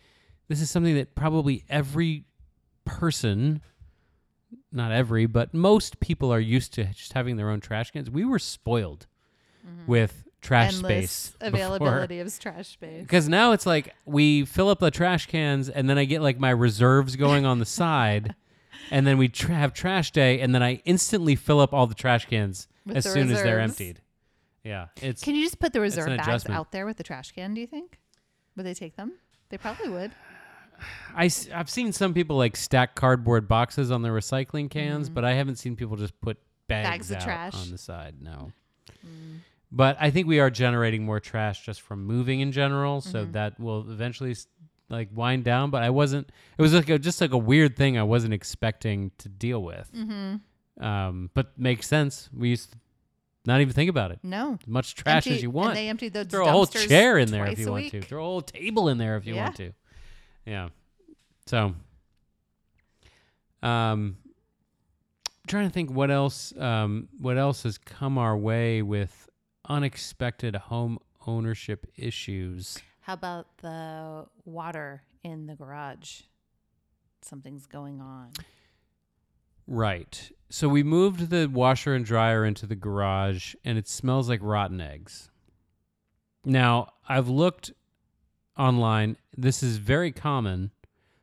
this is something that probably every person, not every, but most people are used to just having their own trash cans. We were spoiled with trash Mm-hmm. Endless space. availability of trash space. Because now it's like we fill up the trash cans and then I get like my reserves going on the side. And then we tra- have trash day and then I instantly fill up all the trash cans With as soon as they're emptied. Yeah. It's Can you just put the reserve bags adjustment. out there with the trash can? Do you think? Would they take them? They probably would. I, have seen some people like stack cardboard boxes on their recycling cans, but I haven't seen people just put bags, Mm-hmm. Bags of out trash. Mm. on the side. No. But I think we are generating more trash just from moving in general, so Mm-hmm. that will eventually like wind down. But I wasn't. It was like a, just like a weird thing I wasn't expecting to deal with. Mm-hmm. Um, but makes sense. We used to not even think about it. No. As much trash Empty- as you and want. they emptied those Throw a whole chair in there if you want to. Throw a whole table in there if you Yeah. want to. Yeah. So, um, trying to think what else, um, what else has come our way with unexpected home ownership issues. How about the water in the garage? Something's going on. Right. So we moved the washer and dryer into the garage and it smells like rotten eggs. Now, I've looked online. This is very common,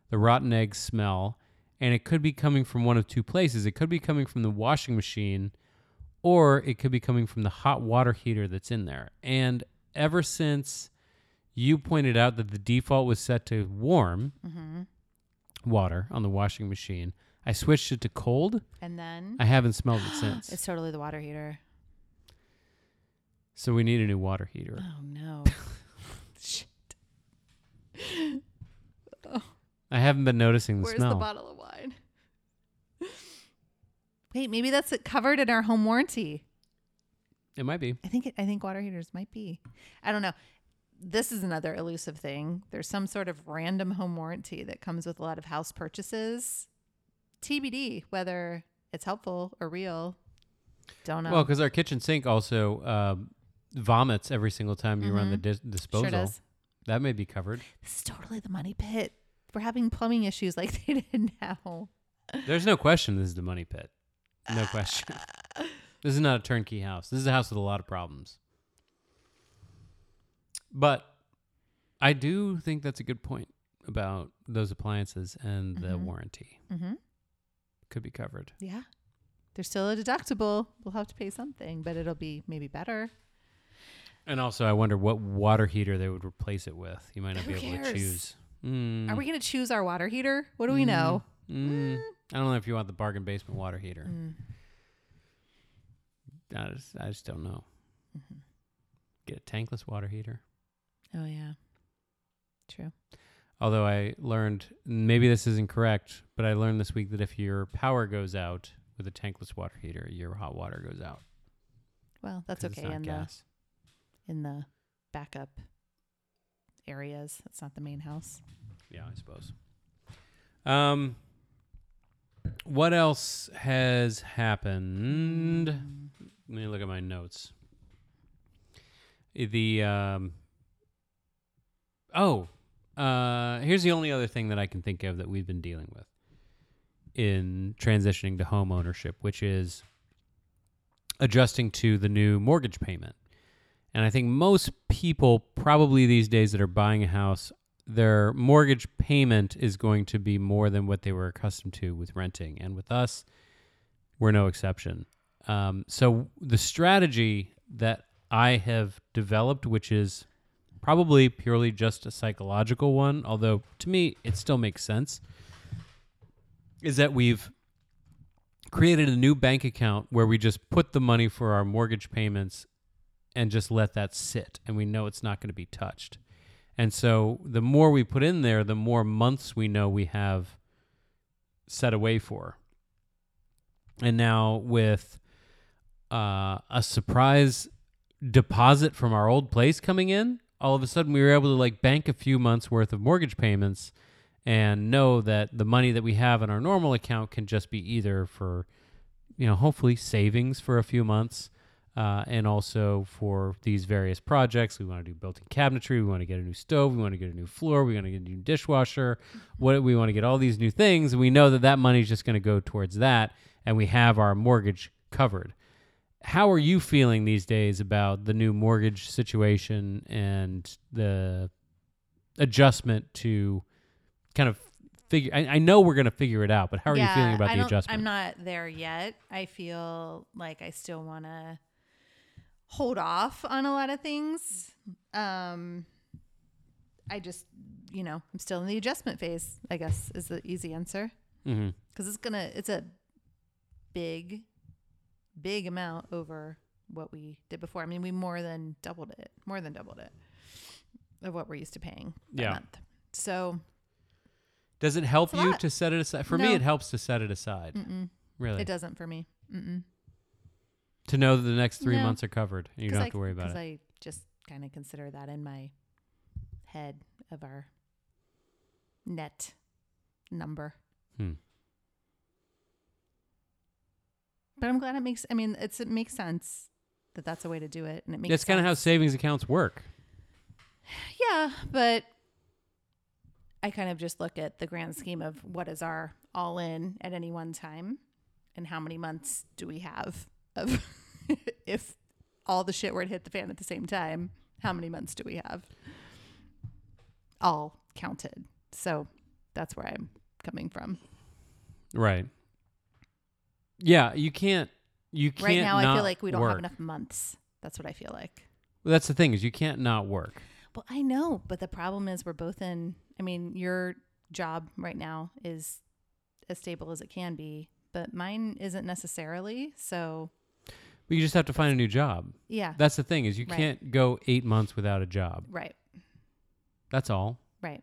the rotten egg smell, and it could be coming from one of two places. It could be coming from the washing machine or it could be coming from the hot water heater that's in there. And ever since you pointed out that the default was set to warm Mm-hmm. water on the washing machine, I switched it to cold. And then I haven't smelled it since. it's totally the water heater. So we need a new water heater. Oh no. Shit. I haven't been noticing the Where's smell. the bottle of wine? Wait, maybe that's covered in our home warranty. it might be. I think it, I think water heaters might be. I don't know. This is another elusive thing. There's some sort of random home warranty that comes with a lot of house purchases. TBD whether it's helpful or real. Don't know. Well, because our kitchen sink also um, vomits every single time you run the Mhm. dis- disposal. sure. That may be covered. This is totally the money pit. We're having plumbing issues like they did now. There's no question this is the money pit. No question. This is not a turnkey house. This is a house with a lot of problems. But I do think that's a good point about those appliances and the Mhm. warranty. Mm-hmm. Could be covered. Yeah. There's still a deductible. We'll have to pay something, but it'll be maybe better. And also, I wonder what water heater they would replace it with. You might not Who be able cares? to choose. Mm, Are we going to choose our water heater? What do we know? mm, I don't know if you want the bargain basement water heater. Mm. I, just, I just don't know. Mhm. Get a tankless water heater. Oh, yeah. True. Although I learned, maybe this isn't correct, but I learned this week that if your power goes out with a tankless water heater, your hot water goes out. Well, that's okay in gas. the in the backup areas. That's not the main house. Yeah, I suppose. Um, what else has happened? Let me look at my notes. The um. Oh, uh, here's the only other thing that I can think of that we've been dealing with in transitioning to home ownership, which is adjusting to the new mortgage payment. And I think most people, probably these days that are buying a house, their mortgage payment is going to be more than what they were accustomed to with renting. And with us, we're no exception. Um, so the strategy that I have developed, which is probably purely just a psychological one, although to me it still makes sense, is that we've created a new bank account where we just put the money for our mortgage payments and just let that sit and we know it's not going to be touched. And so the more we put in there, the more months we know we have set away for. And now with uh, a surprise deposit from our old place coming in, all of a sudden we were able to like bank a few months worth of mortgage payments and know that the money that we have in our normal account can just be either for, you know, hopefully savings for a few months. Uh, and also for these various projects, we want to do built-in cabinetry. We want to get a new stove. We want to get a new floor. We want to get a new dishwasher. What we want to get all these new things, and we know that that money is just going to go towards that, and we have our mortgage covered. How are you feeling these days about the new mortgage situation and the adjustment to kind of figure? I, I know we're going to figure it out, but how are you feeling about I the adjustment? I'm not there yet. I feel like I still want to hold off on a lot of things. Um, I just, you know, I'm still in the adjustment phase. I guess is the easy answer because it's gonna, it's a big, big amount over what we did before. I mean, we more than doubled it, more than doubled it of what we're used to paying a Yeah. month. So Does it help you to set it aside? For me, it helps to set it aside. mm-mm, Really, it doesn't for me. Mm-mm. To know that the next three No. months are covered and you don't have to worry about Because it. I just kind of consider that in my head of our net number. Hmm. But I'm glad it makes. I mean, it's it makes sense that that's a way to do it, and it makes. That's kind of how savings accounts work. Yeah, but I kind of just look at the grand scheme of what is our all in at any one time, and how many months do we have of if all the shit were to hit the fan at the same time. How many months do we have? All counted. So that's where I'm coming from. Right. Yeah, you can't. You can't. right now, I feel like we don't work. have enough months. That's what I feel like. Well, that's the thing is you can't not work. Well, I know, but the problem is we're both in. I mean, your job right now is as stable as it can be, but mine isn't necessarily. So, But you just have to find a new job. yeah, That's the thing is you Right. can't go eight months without a job. right, That's all. right.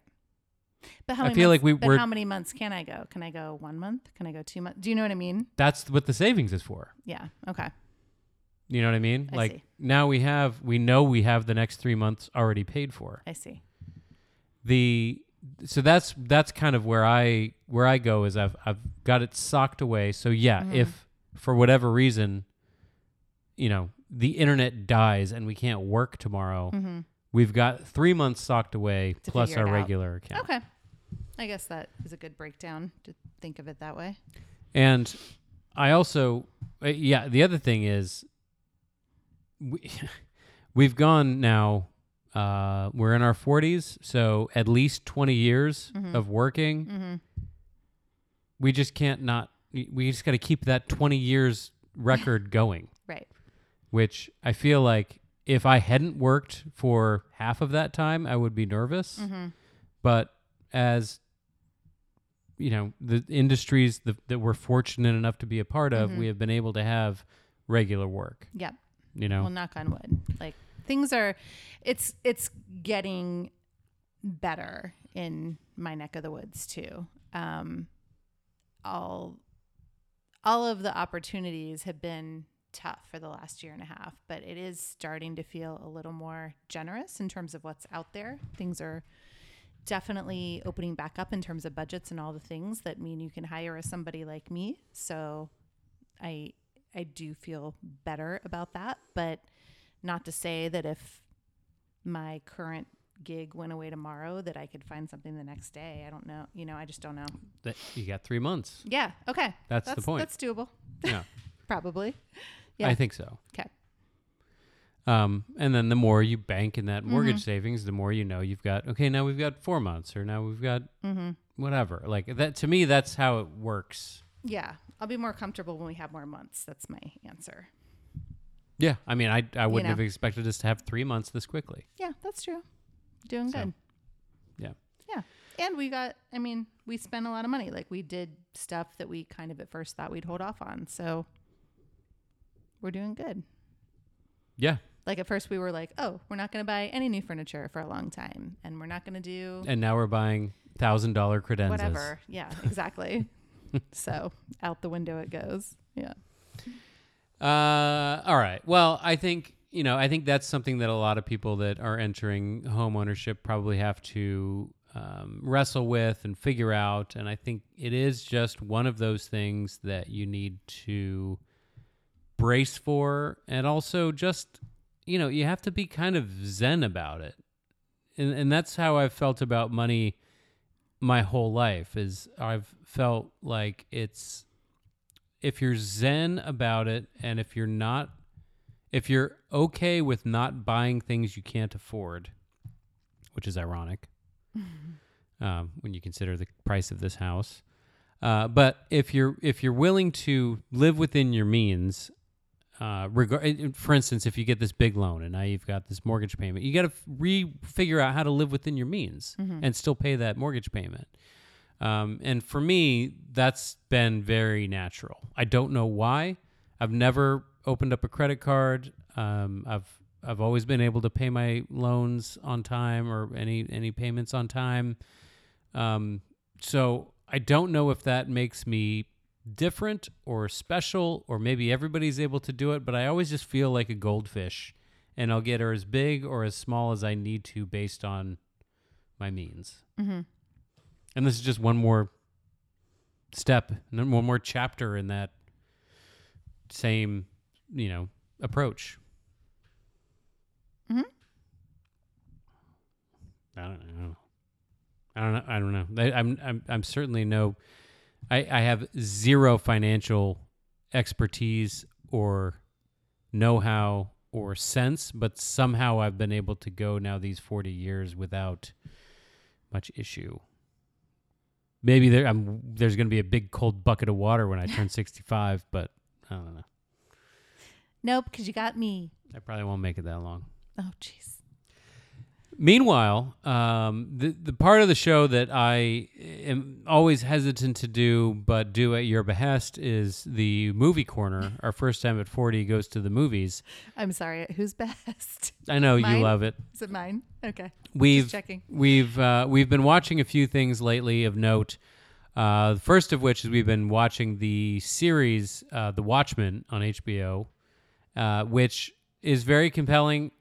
But how I many feel months, like we- but we're- how many months can I go? Can I go one month? Can I go two months? Do you know what I mean? That's what the savings is for. Yeah. Okay. You know what I mean? I like see. now we have we know we have the next three months already paid for. I see. the so that's that's kind of where I where I go is I've I've got it socked away. So yeah, Mhm. if for whatever reason, you know, the internet dies and we can't work tomorrow, Mm-hmm. we've got three months socked away To plus our regular account. Okay. I guess that is a good breakdown to think of it that way. And I also, uh, yeah, the other thing is, we, we've gone now. Uh, we're in our forties, so at least twenty years Mhm. of working. Mm-hmm. we just can't not we just got to keep that 20 years record going. Which i feel like if i hadn't worked for half of that time i would be nervous Mm-hmm. but as you know the industries that, that we're fortunate enough to be a part of Mhm. we have been able to have regular work Yep. you know Well, knock on wood. Like things are, it's it's getting better in my neck of the woods too. Um, all all of the opportunities have been tough for the last year and a half, but it is starting to feel a little more generous in terms of what's out there. Things are definitely opening back up in terms of budgets and all the things that mean you can hire somebody like me. So I I do feel better about that, but not to say that if my current gig went away tomorrow that I could find something the next day. I don't know. You know, I just don't know. that you got three months Yeah. Okay. that's, That's the point That's doable. yeah Probably. Yeah. i think so 'Kay. um, and then the more you bank in that mortgage Mhm. savings the more you know you've got okay now we've got four months or now we've got Mm-hmm. whatever. Like that to me, that's how it works. Yeah. I'll be more comfortable when we have more months. That's my answer. Yeah, I mean, I I wouldn't know. have expected us to have three months this quickly. Yeah, that's true. Doing So, good. yeah. Yeah. And we got, I mean, we spent a lot of money. Like we did stuff that we kind of at first thought we'd hold off on. So we're doing good. Yeah. Like at first we were like, oh, we're not going to buy any new furniture for a long time. And we're not going to do And now we're buying thousand dollar credenzas. whatever. Yeah, exactly. so out the window it goes. Yeah. Uh, all right. Well, I think you know, I think that's something that a lot of people that are entering home ownership probably have to um, wrestle with and figure out. And I think it is just one of those things that you need to brace for, and also just you know, you have to be kind of zen about it. And and that's how I've felt about money my whole life is I've felt like it's if you're zen about it and if you're not if you're okay with not buying things you can't afford which is ironic um, when you consider the price of this house uh, but if you're if you're willing to live within your means uh, regard, for instance, if you get this big loan and now you've got this mortgage payment, you got to re figure out how to live within your means and still pay that mortgage payment. Um, and for me, that's been very natural. I don't know why. I've never opened up a credit card. Um, I've I've always been able to pay my loans on time or any any payments on time. Um, so I don't know if that makes me different or special, or maybe everybody's able to do it. But I always just feel like a goldfish, and I'll get her as big or as small as I need to based on my means. Mm-hmm. And this is just one more step, and one more chapter in that same, you know, approach. Mhm. I don't know. I don't know. I don't know. I, I'm I'm I'm certainly no. I I have zero financial expertise or know-how or sense, but somehow I've been able to go now these forty years without much issue. Maybe there I'm there's going to be a big cold bucket of water when I turn 65, but I don't know. Nope, because you got me. I probably won't make it that long. Oh, jeez. Meanwhile, um, the the part of the show that I am always hesitant to do, but do at your behest, is the movie corner. Our first time at forty goes to the movies. I'm sorry. Who's best? I know you love it. Is it mine? Okay. We've Just checking. we've uh, we've been watching a few things lately of note. Uh, the first of which is we've been watching the series uh, The Watchmen on HBO, uh, which is very compelling.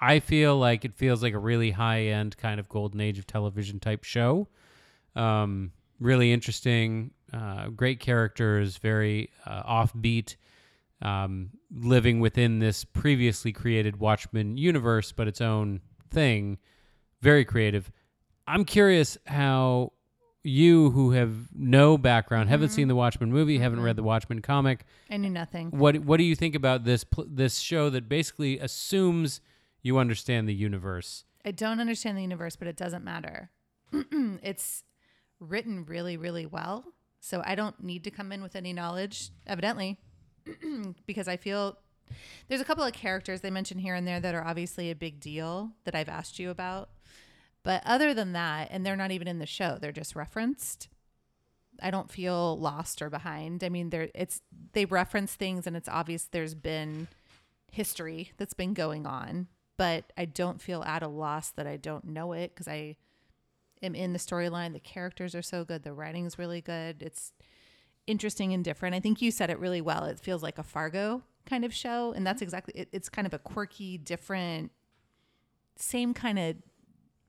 I feel like it feels like a really high end kind of golden age of television type show. Um, really interesting, uh, great characters, very uh, offbeat, um, living within this previously created Watchmen universe, but its own thing. Very creative. I'm curious how you, who have no background, haven't seen the Watchmen movie, haven't read the Watchmen comic, I knew nothing. what what do you think about this pl- this show that basically assumes you understand the universe? I don't understand the universe, but it doesn't matter. it's written really, really well. So I don't need to come in with any knowledge, evidently, because I feel there's a couple of characters they mention here and there that are obviously a big deal that I've asked you about. But other than that, and they're not even in the show, they're just referenced. I don't feel lost or behind. I mean, there it's they reference things and it's obvious there's been history that's been going on, but I don't feel at a loss that I don't know it because I am in the storyline. The characters are so good, the writing is really good. It's interesting and different. I think you said it really well. It feels like a Fargo kind of show, and that's exactly it, it's kind of a quirky, different, same kind of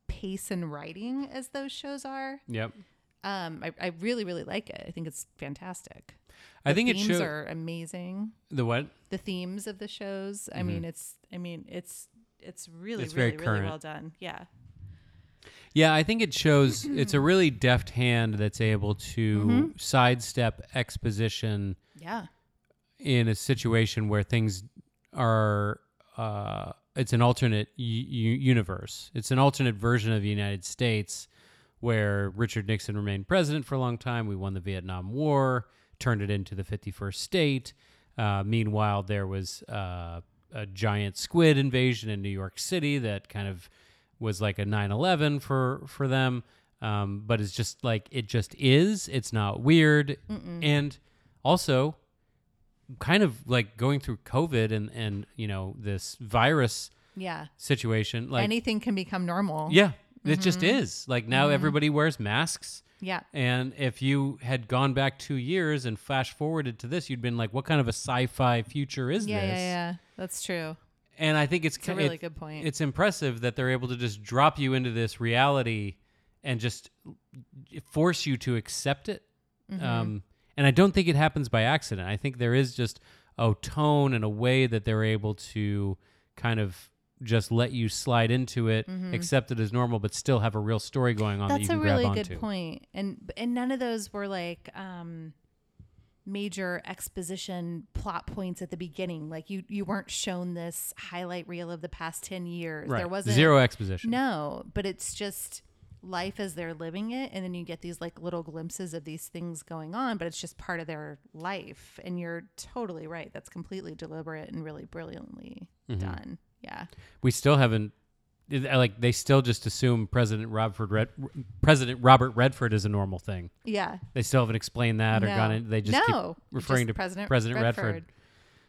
pace and writing as those shows are. Yep. Um, I, I really, really like it. I think it's fantastic. I think it themes shows are amazing. the what? The themes of the shows. I mean, it's. I mean, it's. It's really, It's really, really well done. Yeah. Yeah, I think it shows it's a really deft hand that's able to sidestep exposition Yeah. in a situation where things are uh, it's an alternate u- universe. It's an alternate version of the United States where Richard Nixon remained president for a long time. We won the Vietnam War, turned it into the 51st state. Uh, meanwhile, there was uh, a giant squid invasion in New York City that kind of was like a 9/11 for for them. um, but it's just like it just is. It's not weird, and also kind of like going through COVID and and you know this virus Yeah. situation. Like Anything can become normal. yeah, it just Mm-hmm. is. Like now everybody wears masks. Yeah. And if you had gone back two years and flash forwarded to this, you'd been like, "What kind of a sci-fi future is Yeah, this?" yeah, yeah. That's true. And I think it's, It's a really it- good point. It's impressive that they're able to just drop you into this reality and just force you to accept it. Mm-hmm. Um, and I don't think it happens by accident. I think there is just a tone and a way that they're able to kind of just let you slide into it, accept it as normal, but still have a real story going on that you Mm-hmm. That's can a really good onto. point. And and none of those were like um major exposition plot points at the beginning. Like you you weren't shown this highlight reel of the past 10 years. Right. There wasn't Zero exposition. No, but it's just life as they're living it and then you get these like little glimpses of these things going on but it's just part of their life and you're totally right that's completely deliberate and really brilliantly Mm-hmm. done yeah we still haven't like they still just assume President Robert Red, President Robert Redford is a normal thing. yeah They still haven't explained that or gone in. They just no, keep referring just to President President Redford.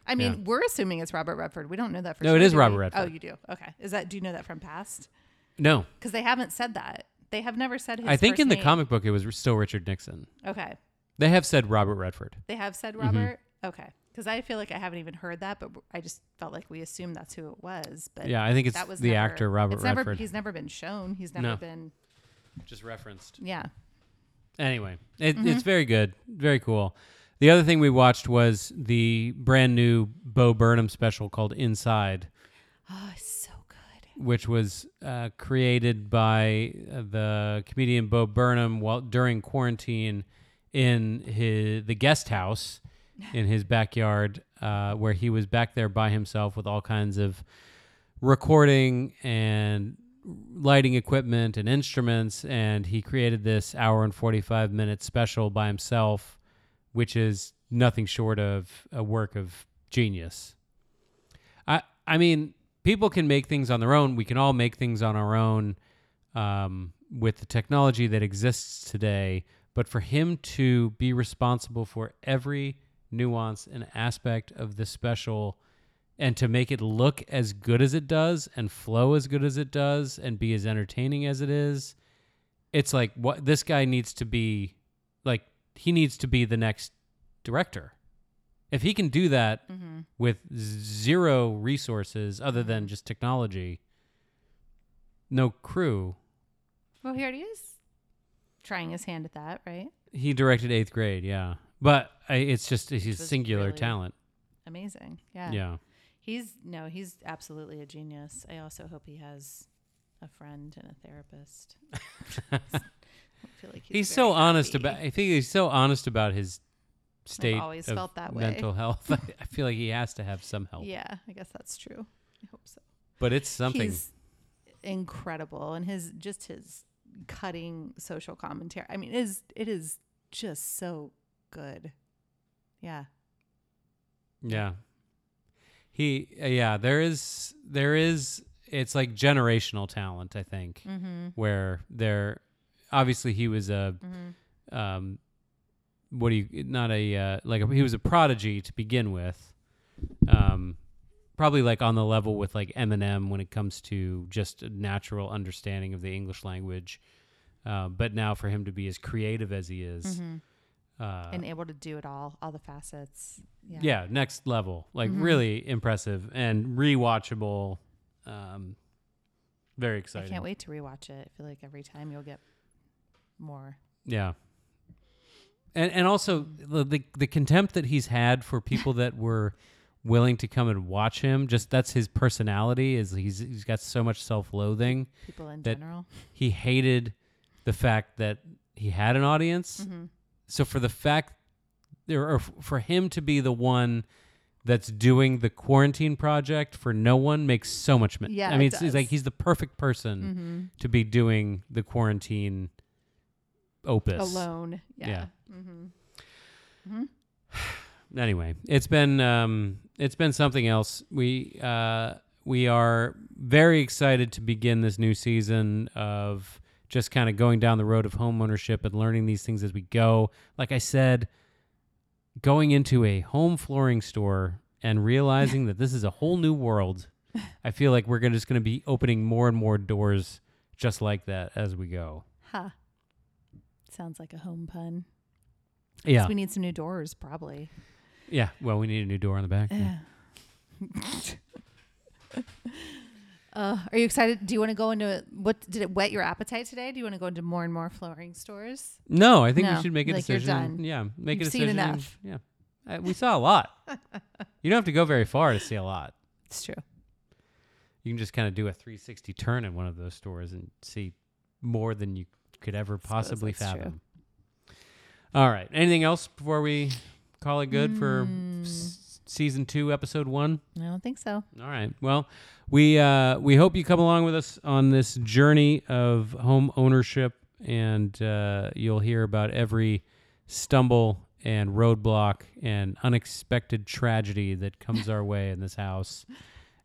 I mean, Yeah. we're assuming it's Robert Redford. We don't know that for No, sure. No, it is? Robert Redford. Oh, you do. Okay. Is that? Do you know that from past? No, Because they haven't said that. They have never said his. I think in the name. comic book it was still Richard Nixon. Okay, They have said Robert Redford. they have said Mm-hmm. Robert. Okay, because I feel like I haven't even heard that, but I just felt like we assumed that's who it was. But Yeah, I think it's that was the never- actor Robert it's never, Redford. He's never been shown. He's never No. been. Just referenced. Yeah. Anyway, it, Mm-hmm. it's very good, very cool. The other thing we watched was the brand new Bo Burnham special called Inside. Oh, it's so good. which was uh, created by uh, the comedian Bo Burnham while during quarantine in his the guest house in his backyard, uh, where he was back there by himself with all kinds of recording and lighting equipment and instruments, and he created this hour and forty five minute special by himself, which is nothing short of a work of genius. I I mean, people can make things on their own. We can all make things on our own um, with the technology that exists today. But for him to be responsible for every nuance and aspect of the special and to make it look as good as it does and flow as good as it does and be as entertaining as it is, it's like what this guy needs to be like he needs to be the next director. If he can do that Mm-hmm. with zero resources other than just technology, no crew. Well, here he is Trying his hand at that, right? He directed eighth grade, yeah, but I, it's just he's was singular really- talent. Amazing. Yeah. Yeah, He's no, he's absolutely a genius. I also hope he has a friend and a therapist. I feel like he's, he's, so very honest about. I think he's so honest about his state always of felt that way. mental health. I feel like he has to have some help, Yeah, I guess that's true. I hope so. but it's something. He's incredible, and his just his cutting social commentary. I mean, it is it is just so good. Yeah. Yeah. He uh, yeah, there is there is it's like generational talent, I think. Mm-hmm. Where there obviously he was a Mm-hmm. um what do you not a uh, like a, he was a prodigy to begin with. Um probably like on the level with like Eminem when it comes to just a natural understanding of the English language. Uh, but now for him to be as creative as he is, Mm-hmm. Uh, and able to do it all, all the facets. Yeah. yeah, next level. Like Mhm. really impressive and rewatchable. Um, very exciting. I can't wait to rewatch it. I feel like every time you'll get more. Yeah. And and also the, the the contempt that he's had for people that were willing to come and watch him. Just that's his personality. Is he's he's got so much self loathing. People in general. He hated the fact that he had an audience. Mm-hmm. So for the fact there or for him to be the one that's doing the quarantine project for no one makes so much sense. Yeah, I mean, it it's, it's like he's the perfect person Mm-hmm. to be doing the quarantine opus. Alone. Yeah. Yeah. Mm-hmm. Anyway, it's been um, it's been something else. We uh, we are very excited to begin this new season of just kind of going down the road of home ownership and learning these things as we go. Like I said, going into a home flooring store and realizing that this is a whole new world. I feel like we're gonna, just going to be opening more and more doors just like that as we go. Huh. Sounds like a home pun. Yeah. We need some new doors, probably. Yeah. Well, we need a new door on the back. Yeah. uh, are you excited? Do you want to go into what? Did it whet your appetite today? Do you want to go into more and more flooring stores? No, I think No, we should make a like you're decision. done. Yeah, make You've a seen decision. enough. Yeah, uh, we saw a lot. you don't have to go very far to see a lot. It's true. You can just kind of do a 360 turn in one of those stores and see more than you could ever possibly that's true. fathom. All right. Anything else before we call it good for Mm. s- season two, episode one? I don't think so. All right. Well, we uh, we hope you come along with us on this journey of home ownership, and uh, you'll hear about every stumble and roadblock and unexpected tragedy that comes our way in this house,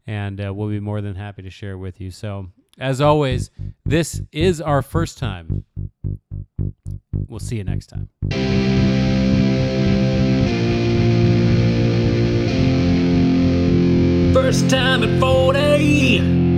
and uh, we'll be more than happy to share it with you. So, as always, this is our first time. We'll see you next time. First time at 40.